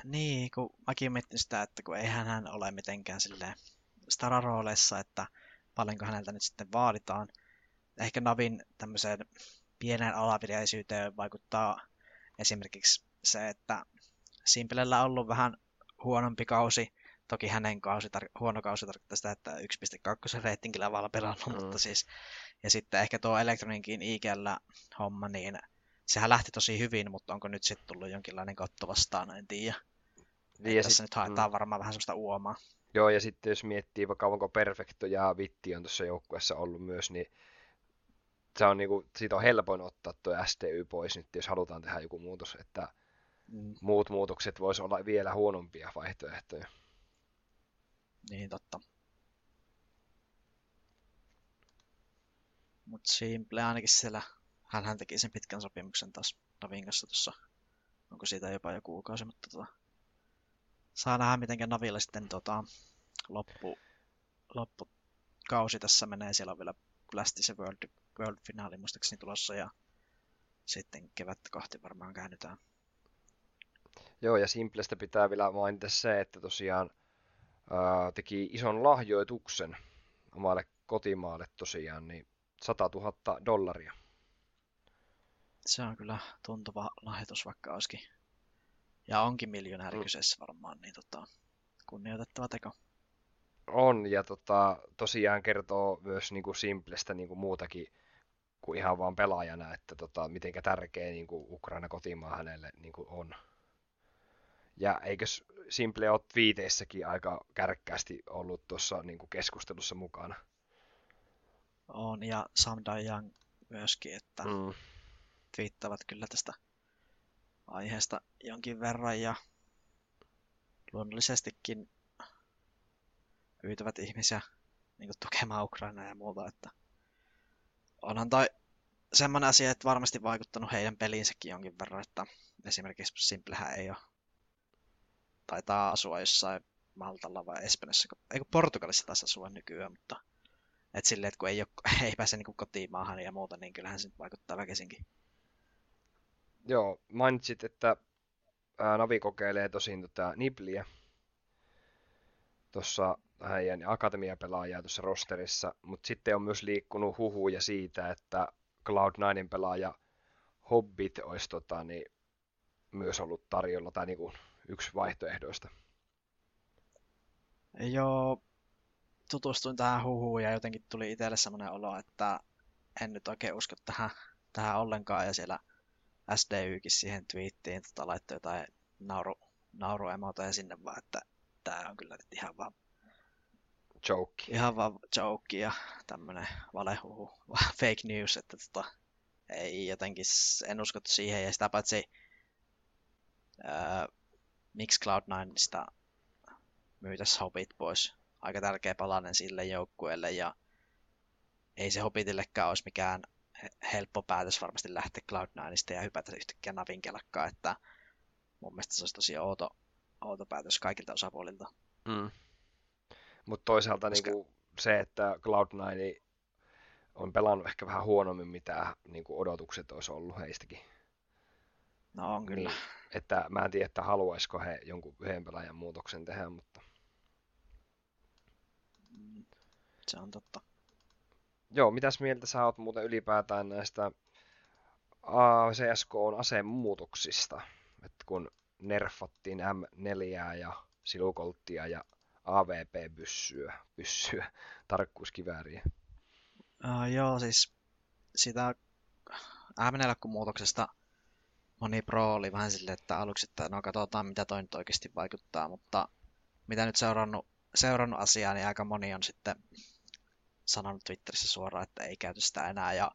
Niin, kun mäkin mietin sitä, että kun eihän hän ole mitenkään silleen stararooleissa, että paljonko häneltä nyt sitten vaaditaan. Ehkä Navin tämmöiseen pienen alavireisyyteen vaikuttaa esimerkiksi se, että Simplellä on ollut vähän huonompi kausi. Toki hänen kausi tar- huono kausi tarkoittaa sitä, että 1.2 reitingillä vaan pelannut, mm. mutta siis ja sitten ehkä tuo Electroninkin IGllä homma, niin sehän lähti tosi hyvin, mutta onko nyt sitten tullut jonkinlainen katto vastaan, en tiedä. Niin, tässä sit, nyt haetaan mm. varmaan vähän sellaista uomaa. Joo, ja sitten jos miettii vaikka onko Perfecto ja Vitti on tuossa joukkueessa ollut myös, niin se on niinku, siitä on helpoin ottaa tuo STY pois nyt, jos halutaan tehdä joku muutos, että mm. muut muutokset voisi olla vielä huonompia vaihtoehtoja. Niin, totta. Mutta Simple ainakin siellä, hän teki sen pitkän sopimuksen taas Navin kanssa tuossa, onko siitä jopa jo kuukausi, mutta tota, saa nähdä miten Naville sitten tota, loppu, loppukausi tässä menee. Siellä on vielä Blasti se World, World Finaali muistaakseni tulossa ja sitten kevättä kohti varmaan käännytään. Joo, ja Simplestä pitää vielä mainita se, että tosiaan ää, teki ison lahjoituksen omalle kotimaalle tosiaan, niin 100 000 dollaria. Se on kyllä tuntuva lahjoitus, vaikka olisikin. Ja onkin miljonääri mm. kyseessä varmaan, niin tota, kunnioitettava teko. On, ja tota, tosiaan kertoo myös niin kuin Simplestä niin kuin muutakin kuin ihan vaan pelaajana, että tota, miten tärkeä niin kuin Ukraina kotimaa hänelle niin kuin on. Ja eikös Simple ole viiteissäkin aika kärkkäästi ollut tuossa niin keskustelussa mukana? On, ja Sam Dayan myöskin, että mm. twiittavat kyllä tästä aiheesta jonkin verran, ja luonnollisestikin pyytävät ihmisiä niin tukemaan Ukrainaa ja muuta, että onhan toi semmoinen asia, että varmasti vaikuttanut heidän peliinsäkin jonkin verran, että esimerkiksi Simplehän ei ole taitaa asua jossain Maltalla vai Espanjassa, eikö Portugalissa taas asua nykyään, mutta et silleen, että kun ei, ole, ei pääse niin kotimaahan ja muuta, niin kyllähän se vaikuttaa väkisinkin. Joo, mainitsit, että ää, Navi kokeilee tosin tota Nibliä tuossa heidän akatemiapelaajaa tuossa rosterissa, mutta sitten on myös liikkunut huhuja siitä, että Cloud9 pelaaja Hobbit olisi tota, niin, myös ollut tarjolla tai niin kuin, yksi vaihtoehdoista. Joo, tutustuin tähän huhuun ja jotenkin tuli itselle semmoinen olo, että en nyt oikein usko tähän, tähän ollenkaan ja siellä SDYkin siihen twiittiin tota, laittoi jotain nauru, nauruemotoja sinne vaan, että tämä on kyllä nyt ihan vaan joke. Ihan vaan joke ja tämmönen valehuhu, fake news, että tota, ei jotenkin, en usko siihen ja sitä paitsi ää, miksi Cloud9 sitä myytäisi Hobbit pois. Aika tärkeä palanen sille joukkueelle ja ei se Hobbitillekään olisi mikään helppo päätös varmasti lähteä Cloud9 ja hypätä yhtäkkiä Navin kelkkaa, että mun mielestä se olisi tosi outo, outo päätös kaikilta osapuolilta. Mm. Mutta toisaalta Koska... niinku se, että Cloud9 on pelannut ehkä vähän huonommin, mitä niinku odotukset olisi ollut heistäkin. No on kyllä. Niin, että mä en tiedä, että haluaisiko he jonkun yhden pelaajan muutoksen tehdä, mutta... Se on totta. Joo, mitäs mieltä sä oot muuten ylipäätään näistä CSK on asemuutoksista? Että kun nerfattiin M4 ja silukolttia ja AVP-pyssyä, pyssyä, tarkkuuskivääriä. Uh, joo, siis sitä M4-muutoksesta moni pro oli vähän silleen, että aluksi, että no katsotaan mitä toi nyt oikeasti vaikuttaa, mutta mitä nyt seurannut, seurannut asiaa, niin aika moni on sitten sanonut Twitterissä suoraan, että ei käytä sitä enää ja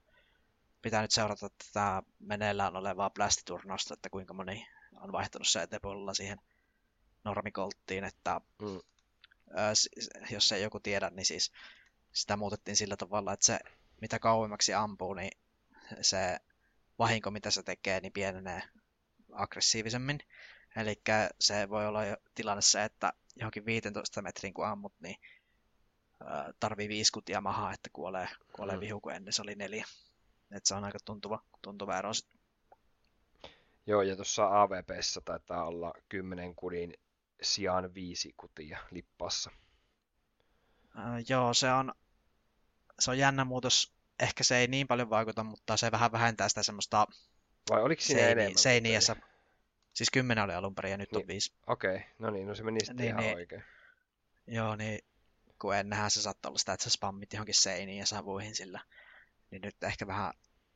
pitää nyt seurata tätä meneillään olevaa Blast-turnausta, että kuinka moni on vaihtanut se etepuolella siihen normikolttiin, että mm. jos ei joku tiedä, niin siis sitä muutettiin sillä tavalla, että se mitä kauemmaksi ampuu, niin se vahinko, mitä se tekee, niin pienenee aggressiivisemmin. Eli se voi olla jo tilanne se, että johonkin 15 metrin kun ammut, niin tarvii viisi kutia mahaa, että kuolee, kuolee Mm. vihu, kun ennen se oli neljä. Et se on aika tuntuva, tuntuva ero. Joo, ja tuossa AVPssä taitaa olla 10 kudin sijaan viisi kutia lippassa. Ää, joo, se on, se on jännä muutos. Ehkä se ei niin paljon vaikuta, mutta se vähän vähentää sitä semmoista Vai oliko siinä seini, enemmän? seiniä. kuteja? sa- Siis kymmenen oli alun perin ja nyt on Niin. viisi. Okei, no niin, no se meni sitten Niin, ihan niin. oikein. Joo, niin kun ennenhän se saattoi olla sitä, että sä spammit johonkin seiniin ja savuihin sillä. Niin nyt ehkä vähän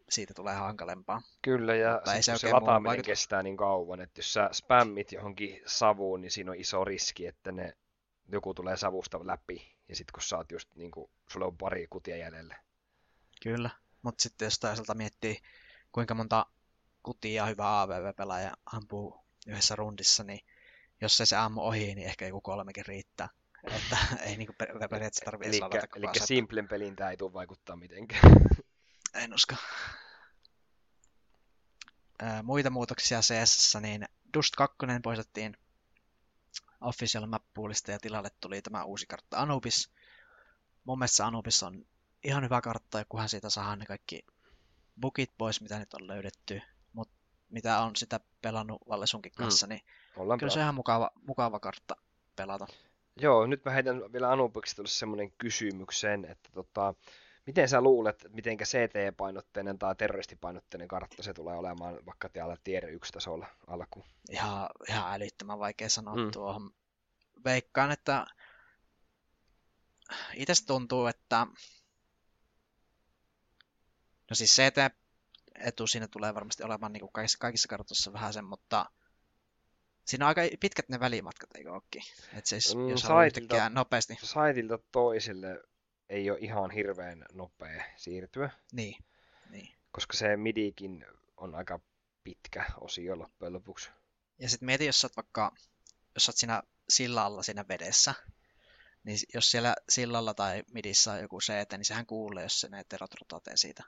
siitä tulee hankalempaa. Kyllä, ja Mutta ei se se lataaminen vaikuta. kestää niin kauan, että jos sä spämmit johonkin savuun, niin siinä on iso riski, että ne, joku tulee savusta läpi. Ja sitten kun sä oot just niin kuin, sulla on pari kutia jäljellä. Kyllä. Mutta sitten jos toisaalta miettii, kuinka monta kutia hyvä AVV-pelaaja ampuu yhdessä rundissa, niin jos se se ammu ohi, niin ehkä joku kolmekin riittää. Että ei niinku per- periaatteessa tarvitse Eli, lavata eli simplen pelin tää ei tule vaikuttaa mitenkään. En usko. Muita muutoksia CS, niin Dust 2 poistettiin Official Map Poolista ja tilalle tuli tämä uusi kartta Anubis. Mun mielestä Anubis on ihan hyvä kartta, ja kunhan siitä saadaan ne kaikki bugit pois, mitä nyt on löydetty. Mutta mitä on sitä pelannut Vallesunkin kanssa, niin Ollaan kyllä se on ihan mukava, mukava kartta pelata. Joo, nyt mä heitän vielä Anubikselle semmoinen kysymyksen, että tota, miten sä luulet, että mitenkä CT-painotteinen tai terroristipainotteinen kartta se tulee olemaan vaikka täällä tier 1 tasolla alkuun? Ihan, ihan älyttömän vaikea sanoa Mm. mm. tuohon. Veikkaan, että itse tuntuu, että no siis CT-etu siinä tulee varmasti olemaan niin kuin kaikissa, kaikissa kartoissa vähän sen, mutta siinä on aika pitkät ne välimatkat, eikö ookin? Että siis, Mm, jos saitilta- nopeasti, Saitilta toiselle ei ole ihan hirveän nopea siirtyä, niin, niin. koska se midikin on aika pitkä osio loppujen lopuksi. Ja sitten mieti, jos sä oot vaikka, jos sä oot siinä sillalla siinä vedessä, niin jos siellä sillalla tai midissä on joku CT, niin sehän kuulee, jos se terot rotatee siitä.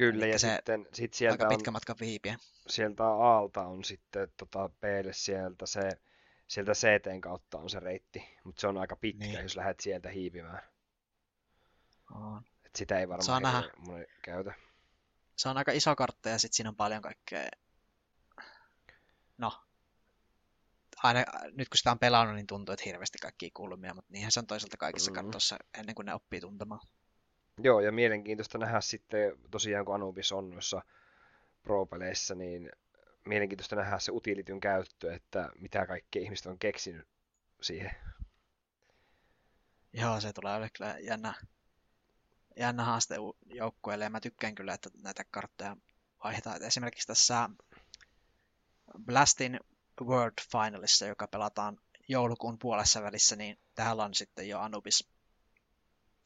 Kyllä, Elikkä ja se sitten sit sieltä, Aika on, pitkä matka viipiä. sieltä Aalta on sitten tota Blle sieltä se, sieltä CTn kautta on se reitti, mutta se on aika pitkä, Niin. jos lähdet sieltä hiipimään. On. Et sitä ei varmaan Saa nähdä. moni käytä. Se on aika iso kartta ja sitten siinä on paljon kaikkea. No, aina, nyt kun sitä on pelannut, niin tuntuu, että hirveästi kaikkia kulmia, mutta niinhän se on toisaalta kaikissa Mm. kartoissa ennen kuin ne oppii tuntemaan. Joo, ja mielenkiintoista nähdä sitten, tosiaan kun Anubis on noissa pro-peleissä, niin mielenkiintoista nähdä se utilityn käyttö, että mitä kaikkea ihmiset on keksinyt siihen. Joo, se tulee olemaan kyllä jännä, jännä haaste joukkueelle ja mä tykkään kyllä, että näitä karttoja vaihdetaan. Et esimerkiksi tässä Blastin World Finalissa, joka pelataan joulukuun puolessa välissä, niin täällä on sitten jo Anubis,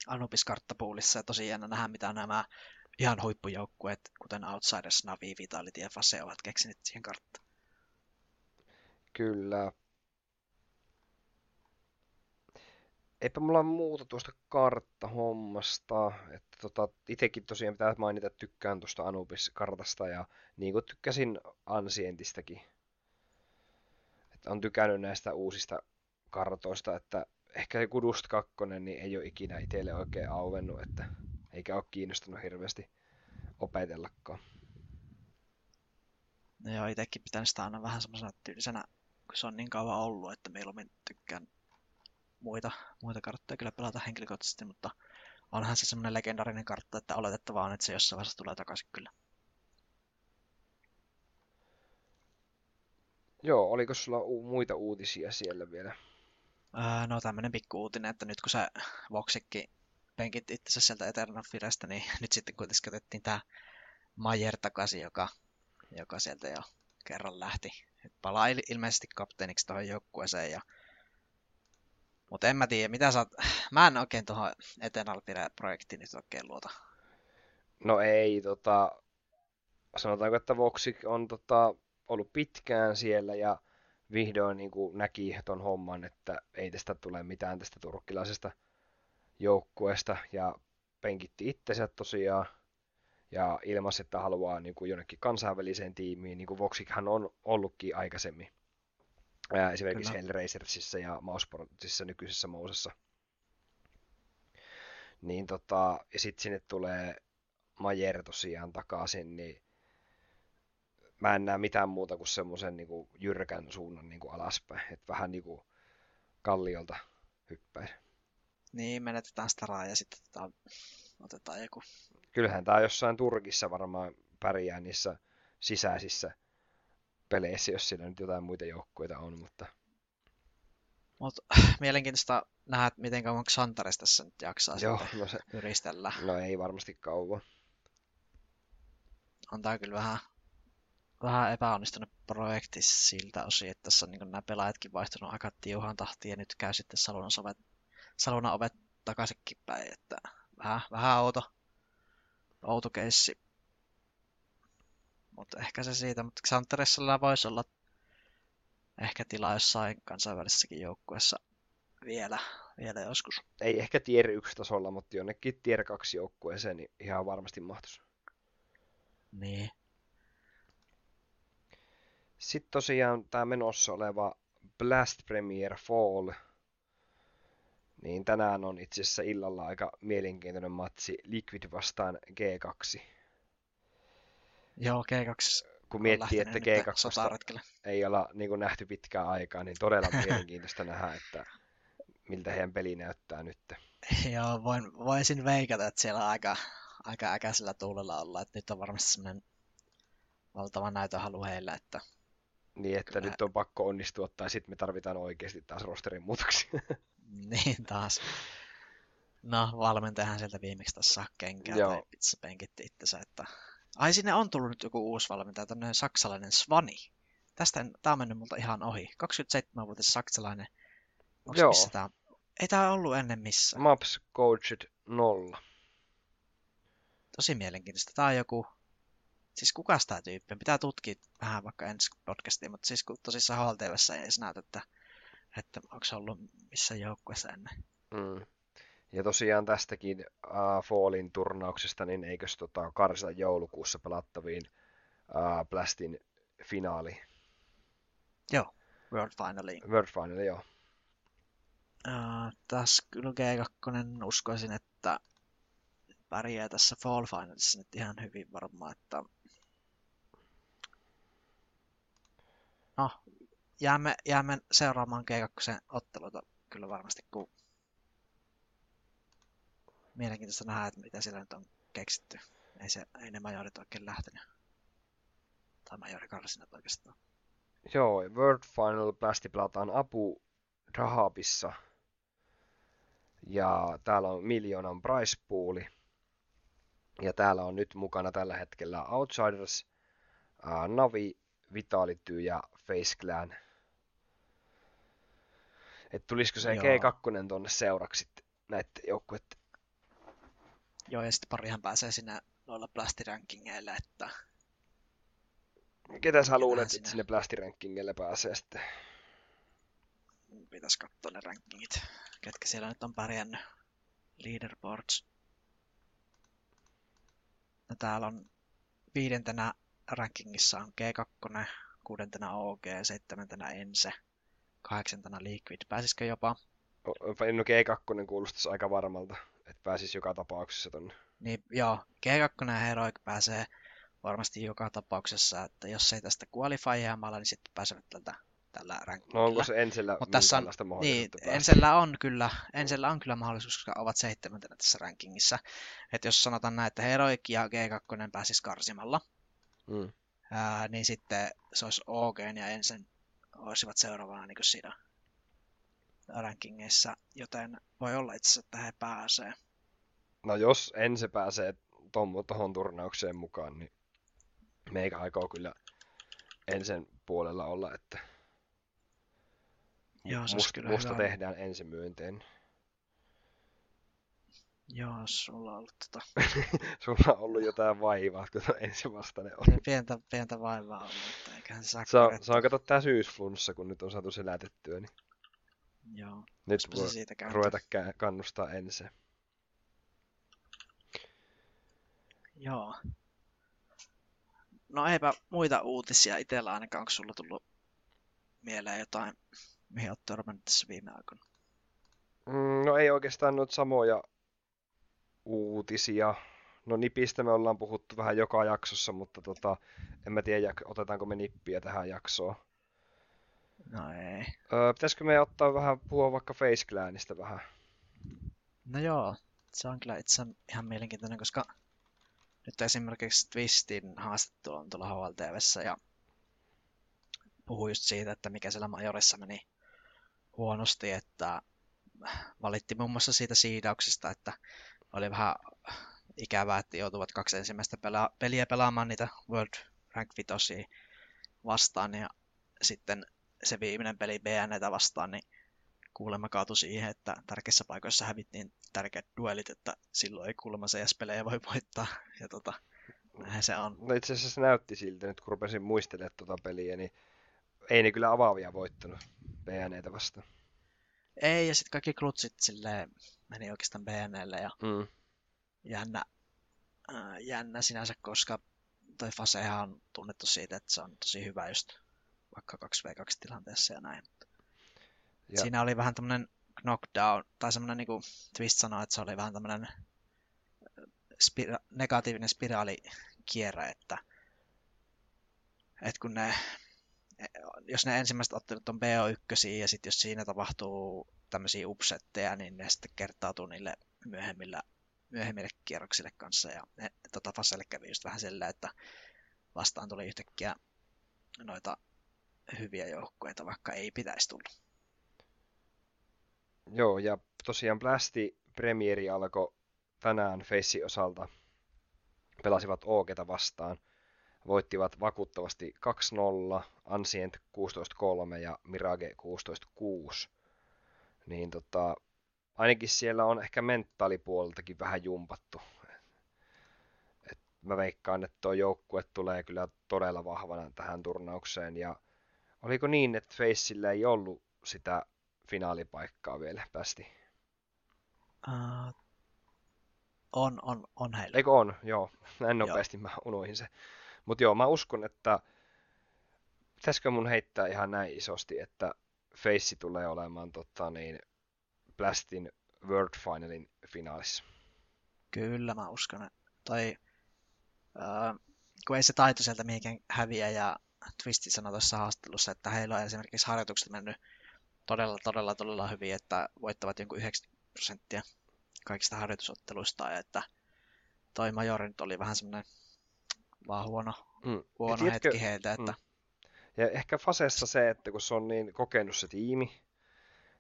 Anubis karttapuulissa ja tosi jännä nähdä, mitä nämä ihan huippujoukkueet, kuten Outsiders, Navi, Vitality ja Fase ovat keksineet siihen karttaan. Kyllä. Eipä mulla muuta tuosta karttahommasta. Että tota, itekin tosiaan pitää mainita, että tykkään tuosta Anubis-kartasta ja niin kuin tykkäsin Ancientistäkin. Että on tykännyt näistä uusista kartoista, että ehkä joku Dust 2 niin ei ole ikinä itselle oikein auennut, että eikä ole kiinnostunut hirveästi opetellakaan. No joo, itsekin pitänyt sitä aina vähän semmoisena tyylisenä, kun se on niin kauan ollut, että mieluummin tykkään muita, muita karttoja kyllä pelata henkilökohtaisesti, mutta onhan se semmoinen legendaarinen kartta, että oletettavaa on, että se jossain vaiheessa tulee takaisin kyllä. Joo, oliko sulla u- muita uutisia siellä vielä? No tämmönen pikku uutinen, että nyt kun se Voxikki penkit itsensä sieltä Eternal Firestä, niin nyt sitten kuitenkin otettiin tää Majer takaisin, joka, joka sieltä jo kerran lähti. Nyt palaa il- ilmeisesti kapteeniksi tuohon joukkueeseen ja mutta en mä tiedä, mitä sä oot... Mä en oikein tuohon Eternal Fire-projektiin nyt oikein luota. No ei, tota, sanotaanko, että Voxic on tota, ollut pitkään siellä ja vihdoin niin kuin näki ton homman, että ei tästä tule mitään tästä turkkilaisesta joukkueesta ja penkitti itsensä tosiaan ja ilmaisi, että haluaa niin kuin jonnekin kansainväliseen tiimiin, niin kuin Voxichan on ollutkin aikaisemmin. Ää, esimerkiksi Kyllä. Hellraisersissa ja Mousesportsissa nykyisessä Mousessa. Niin tota, ja sitten sinne tulee Majer tosiaan takaisin, niin mä en näe mitään muuta kuin semmoisen niin jyrkän suunnan niin kuin alaspäin. Että vähän niin kuin kalliolta hyppäisi. Niin, menetetään sitä ja sitten otetaan, otetaan joku. Kyllähän tämä jossain Turkissa varmaan pärjää niissä sisäisissä peleissä, jos siinä nyt jotain muita joukkueita on, mutta... Mut, mielenkiintoista nähdä, että miten kauan Xantares tässä nyt jaksaa Joo, no se... yristellä. No ei varmasti kauan. On tää kyllä vähän, vähän epäonnistunut projekti siltä osin, että tässä on niin nämä pelaajatkin vaihtunut aika tiuhaan tahtiin ja nyt käy sitten Salunan ovet, Salunan ovet takaisinkin päin, että vähän, vähän outo, outo keissi mutta ehkä se siitä, mutta Xanteressalla voisi olla ehkä tila jossain kansainvälisessäkin joukkueessa vielä, vielä joskus. Ei ehkä tier 1 tasolla, mutta jonnekin tier 2 joukkueeseen niin ihan varmasti mahtuisi. Niin. Sitten tosiaan tämä menossa oleva Blast Premier Fall. Niin tänään on itse asiassa illalla aika mielenkiintoinen matsi Liquid vastaan G2. Joo, G2 kun miettii, että G2 ei olla niin kuin nähty pitkään aikaa, niin todella mielenkiintoista nähdä, että miltä heidän peli näyttää nyt. Joo, voin, voisin veikata, että siellä on aika, aika äkäisellä tuulella olla, että nyt on varmasti semmoinen valtava näytöhalu heillä, että niin, että Kyllä. nyt on pakko onnistua, tai sitten me tarvitaan oikeasti taas rosterin muutoksia. niin taas. No, valmentajahan sieltä viimeksi taas kenkää Joo. tai pizza penkitti itsensä, että Ai sinne on tullut nyt joku uusi valmentaja, tämmöinen saksalainen Svani. Tästä en, tää on mennyt multa ihan ohi. 27-vuotias saksalainen. Onks Joo. Missä tää Ei tää ollut ennen missään. Maps Coached nolla. Tosi mielenkiintoista. Tää on joku... Siis kuka tää tyyppi? Pitää tutkia vähän vaikka ensi podcastiin, mutta siis kun tosissaan HLTVssä ei edes näytä, että, että onko se ollut missä joukkueessa ennen. Mm. Ja tosiaan tästäkin uh, Fallin turnauksesta, niin eikös tota, karsita joulukuussa pelattaviin uh, Blastin finaali? Joo, World Finaliin. World Finali, joo. Uh, tässä kyllä G2 uskoisin, että pärjää tässä Fall Finalissa nyt ihan hyvin varmaan, että no, jäämme, jäämme seuraamaan G2 otteluita kyllä varmasti, kun mielenkiintoista nähdä, että mitä siellä nyt on keksitty. Ei, se, ei ne majorit oikein lähtenyt. Tai majorikarsinat oikeastaan. Joo, World Final Blasti pelataan Abu Dhahabissa. Ja täällä on miljoonan price pooli. Ja täällä on nyt mukana tällä hetkellä Outsiders, Navi, Vitality ja Face Clan. Et tulisiko se Joo. G2 tonne seuraksi näiden joukkueiden Joo, ja sitten parihan pääsee sinne noilla plastirankingeille, että... Ketä sä luulet, että sinne plastirankingeille pääsee sitten? Pitäis katsoa ne rankingit, ketkä siellä nyt on pärjännyt. Leaderboards. No täällä on viidentenä rankingissa on G2, kuudentena OG, seitsemäntenä Ense, kahdeksantena Liquid. Pääsisikö jopa? No G2 kuulostaisi aika varmalta että pääsisi joka tapauksessa tonne. Niin, joo. G2 ja Heroic pääsee varmasti joka tapauksessa, että jos ei tästä qualifieamalla, niin sitten pääsevät tältä tällä rankingilla. No onko se Ensellä Mut tässä on, niin, Ensellä on kyllä, Ensellä on kyllä mahdollisuus, koska ovat seitsemäntenä tässä rankingissa. Että jos sanotaan näin, että Heroic ja G2 pääsis karsimalla, hmm. ää, niin sitten se olisi OG ja Ensen olisivat seuraavana niin siinä rankingeissa, joten voi olla itse asiassa, että he pääsee. No jos ensi pääsee tuohon turnaukseen mukaan, niin meikä aikoo kyllä ensin puolella olla, että Joo, se musta, kyllä musta hyvä. tehdään ensimyönteen. Joo, sulla on ollut tota... sulla on ollut jotain vaivaa, kun ensi vastainen on. Pientä, pientä vaivaa on, mutta eiköhän se saa Se on, se on kato tää syysflunssa, kun nyt on saatu selätettyä, niin Joo. Nyt voi siitä ruveta kannustaa ensin. Joo. No eipä muita uutisia itsellä ainakaan, onko sulla tullut mieleen jotain, mihin olet törmännyt tässä viime aikoina? Mm, no ei oikeastaan noita samoja uutisia. No nipistä me ollaan puhuttu vähän joka jaksossa, mutta tota, en mä tiedä, otetaanko me nippiä tähän jaksoon. No ei. Öö, pitäisikö me ottaa vähän, puhua vaikka Face Clanista vähän? No joo, se on kyllä itse ihan mielenkiintoinen, koska nyt esimerkiksi Twistin haastattelu on tuolla HLTVssä ja puhui just siitä, että mikä siellä Majorissa meni huonosti, että valitti muun muassa siitä siidauksesta, että oli vähän ikävää, että joutuvat kaksi ensimmäistä pela- peliä pelaamaan niitä World Rank 5 vastaan ja sitten se viimeinen peli BNEtä vastaan, niin kuulemma kaatui siihen, että tärkeissä paikoissa hävittiin tärkeät duelit, että silloin ei kuulemma CS-pelejä voi voittaa. Ja tota, näin se on. No itse asiassa se näytti siltä, nyt kun rupesin muistelemaan tuota peliä, niin ei ne kyllä avaavia voittanut BNEtä vastaan. Ei, ja sitten kaikki klutsit silleen meni oikeastaan BNElle ja mm. jännä, äh, jännä sinänsä, koska toi Fasehan on tunnettu siitä, että se on tosi hyvä just vaikka 2v2 tilanteessa ja näin. Ja. Siinä oli vähän tämmönen knockdown, tai semmoinen niin kuin Twist sanoi, että se oli vähän tämmöinen spira- negatiivinen spiraalikierre, että, että kun ne, jos ne ensimmäiset ottelut on BO1 ja sitten jos siinä tapahtuu tämmöisiä upsetteja, niin ne sitten kertautuu niille myöhemmillä, myöhemmille kierroksille kanssa. Ja ne, tota Fasselle kävi just vähän sillä, että vastaan tuli yhtäkkiä noita hyviä joukkueita, vaikka ei pitäisi tulla. Joo, ja tosiaan Blasti Premieri alkoi tänään Face osalta. Pelasivat Oogeta vastaan. Voittivat vakuuttavasti 2-0, Ancient 16-3 ja Mirage 16-6. Niin tota, ainakin siellä on ehkä mentaalipuoleltakin vähän jumpattu. Et mä veikkaan, että tuo joukkue tulee kyllä todella vahvana tähän turnaukseen. Ja oliko niin, että Faceillä ei ollut sitä finaalipaikkaa vielä päästi? Uh, on, on, on heillä. Eikö on? Joo, näin nopeasti joo. mä unohin se. Mutta joo, mä uskon, että pitäisikö mun heittää ihan näin isosti, että Face tulee olemaan tota, niin, Blastin World Finalin finaalissa. Kyllä, mä uskon. Tai äh, kun ei se taito sieltä mihinkään häviä, ja Twisti sanoi tuossa haastattelussa, että heillä on esimerkiksi harjoitukset mennyt todella, todella, todella hyvin, että voittavat jonkun 90 prosenttia kaikista harjoitusotteluista, ja että toi Majori nyt oli vähän semmoinen vaan huono, mm. huono tiedätkö, hetki heiltä. Että... Mm. Ja ehkä Fasessa se, että kun se on niin kokenut se tiimi,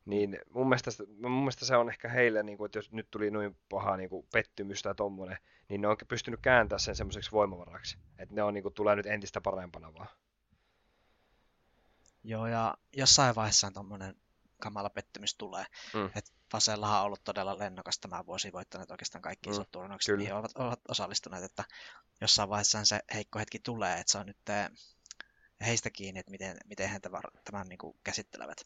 niin mun mielestä, mun mielestä se on ehkä heille, niin kuin, että jos nyt tuli noin paha niin kuin pettymys tai tommonen, niin ne on pystynyt kääntämään sen semmoiseksi voimavaraksi. Että ne on, niin kuin, tulee nyt entistä parempana vaan. Joo, ja jossain vaiheessa tommonen kamala pettymys tulee. Mm. Et Fasellahan on ollut todella lennokas tämä vuosi, voittaneet oikeastaan kaikki mm. isot turnaukset, niin ovat, ovat osallistuneet, että jossain vaiheessa se heikko hetki tulee, että se on nyt heistä kiinni, että miten, miten he tämän niin kuin käsittelevät.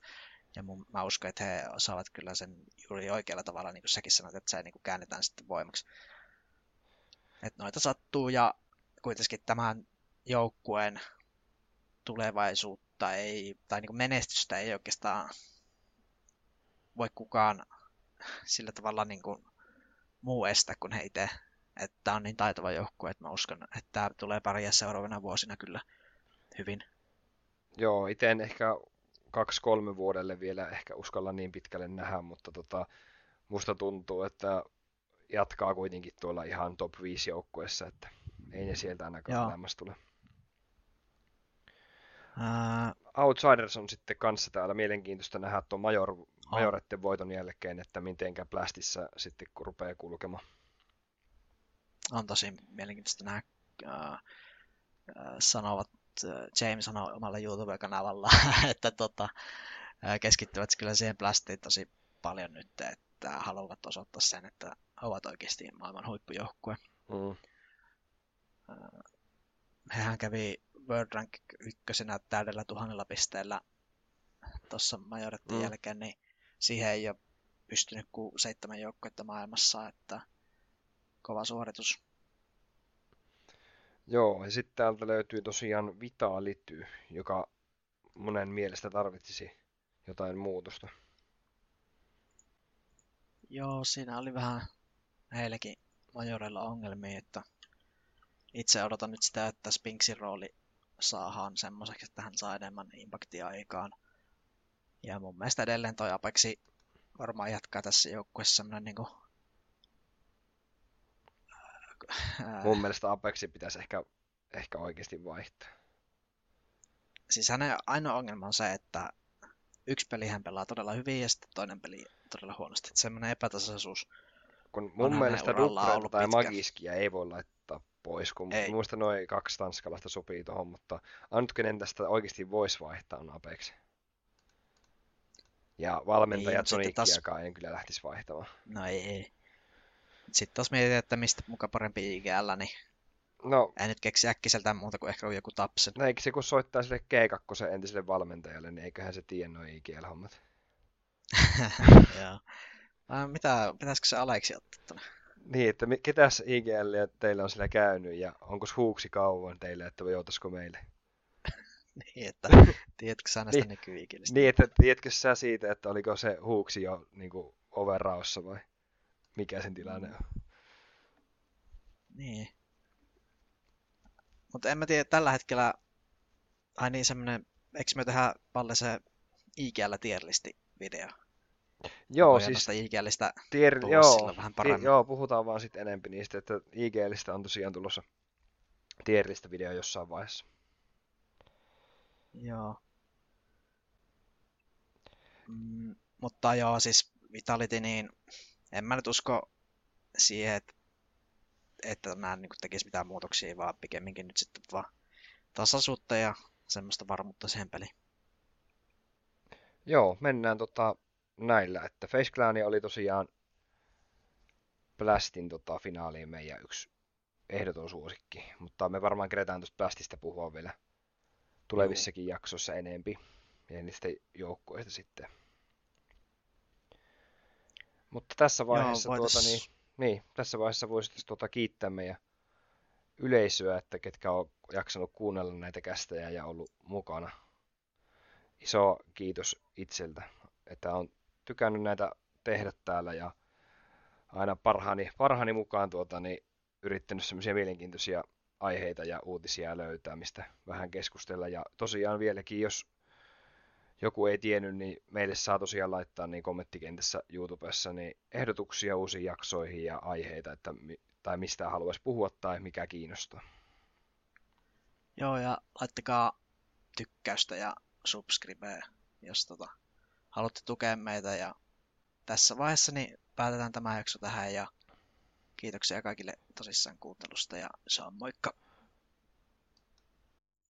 Ja mun, mä uskon, että he osaavat kyllä sen juuri oikealla tavalla, niin kuin säkin sanoit, että se niin kuin käännetään sitten voimaksi. Että noita sattuu ja kuitenkin tämän joukkueen tulevaisuutta ei, tai niin kuin menestystä ei oikeastaan voi kukaan sillä tavalla niin kuin muu estä kuin he itse. Että tämä on niin taitava joukkue, että mä uskon, että tämä tulee pärjää seuraavina vuosina kyllä hyvin. Joo, itse en ehkä kaksi-kolme vuodelle vielä ehkä uskalla niin pitkälle nähdä, mutta tota, musta tuntuu, että jatkaa kuitenkin tuolla ihan top 5 joukkueessa, että ei ne sieltä ainakaan lähemmäs tule. Uh, Outsiders on sitten kanssa täällä mielenkiintoista nähdä tuon Major, Majoretten voiton jälkeen, että mitenkä Blastissa sitten kun rupeaa kulkemaan. On tosi mielenkiintoista nähdä. Uh, uh, sanovat, uh, James sanoi omalla YouTube-kanavalla, että tota, uh, keskittyvät kyllä siihen Blastiin tosi paljon nyt, että haluavat osoittaa sen, että ovat oikeasti maailman huippujoukkue. Mm. Hehän kävi World Rank ykkösenä täydellä tuhannella pisteellä tuossa majorettin mm. jälkeen, niin siihen ei ole pystynyt kuin seitsemän joukkuetta maailmassa, että kova suoritus. Joo, ja sitten täältä löytyy tosiaan Vitality, joka monen mielestä tarvitsisi jotain muutosta. Joo, siinä oli vähän heillekin Majorella ongelmia, että itse odotan nyt sitä, että Spinksin rooli saadaan semmoiseksi, että hän saa enemmän impaktia aikaan. Ja mun mielestä edelleen toi Apexi varmaan jatkaa tässä joukkueessa semmoinen niin kuin, Mun mielestä Apexi pitäisi ehkä, ehkä oikeasti vaihtaa. Siis hänen ainoa ongelma on se, että yksi peli hän pelaa todella hyvin ja sitten toinen peli todella huonosti. Että semmoinen epätasaisuus kun mun mielestä Dupre tai Magiskia ei voi laittaa pois, kun ei. muista noin kaksi tanskalaista sopii tuohon, mutta ainut kenen tästä oikeasti voisi vaihtaa on Apex. Ja valmentaja niin, Sonickiakaan taas... en kyllä lähtisi vaihtamaan. No ei, ei. Sitten taas mietitään, että mistä muka parempi IGL, niin No, en nyt keksi äkkiseltään muuta kuin ehkä joku Tapsen. No eikö se kun soittaa sille G2 entiselle valmentajalle, niin eiköhän se tiedä noin IGL-hommat. Joo. mitä, pitäisikö se Aleksi ottaa? Niin, että ketäs IGL teillä on siellä käynyt ja onko huuksi kauan teille, että joutuisiko meille? niin, että tiedätkö sä näistä niin, nykyikilistä? Niin, että tiedätkö sä siitä, että oliko se huuksi jo niin kuin overraossa vai mikä sen tilanne on? Niin. Mutta en mä tiedä, tällä hetkellä, ai niin semmonen, eikö me tehdä paljon se IGL tierlisti video? Joo, Voidaan siis IGListä tier, joo, vähän paremmin. joo, puhutaan vaan sitten enempi niistä, että IGListä on tosiaan tulossa tierlistä video jossain vaiheessa. Joo. Mm, mutta joo, siis Vitality, niin en mä nyt usko siihen, että, että nämä niin tekisi mitään muutoksia, vaan pikemminkin nyt sitten vaan tasaisuutta ja semmoista varmuutta siihen peliin. Joo, mennään tota näillä, että Face Clan oli tosiaan Blastin tota, finaaliin meidän yksi ehdoton suosikki, mutta me varmaan keretään tuosta Blastista puhua vielä tulevissakin Joo. jaksoissa enempi ja niistä joukkueista sitten. Mutta tässä vaiheessa, Joo, tuota, niin, niin, tässä vaiheessa voisi tuota, kiittää meidän yleisöä, että ketkä on jaksanut kuunnella näitä kästejä ja ollut mukana. Iso kiitos itseltä, että on tykännyt näitä tehdä täällä ja aina parhaani, parhaani mukaan tuota, niin yrittänyt semmoisia mielenkiintoisia aiheita ja uutisia löytää, mistä vähän keskustella. Ja tosiaan vieläkin, jos joku ei tiennyt, niin meille saa tosiaan laittaa niin kommenttikentässä YouTubessa niin ehdotuksia uusiin jaksoihin ja aiheita, että, tai mistä haluaisi puhua tai mikä kiinnostaa. Joo, ja laittakaa tykkäystä ja subscribe, jos tota, haluatte tukea meitä. Ja tässä vaiheessa niin päätetään tämä jakso tähän ja kiitoksia kaikille tosissaan kuuntelusta ja se on moikka!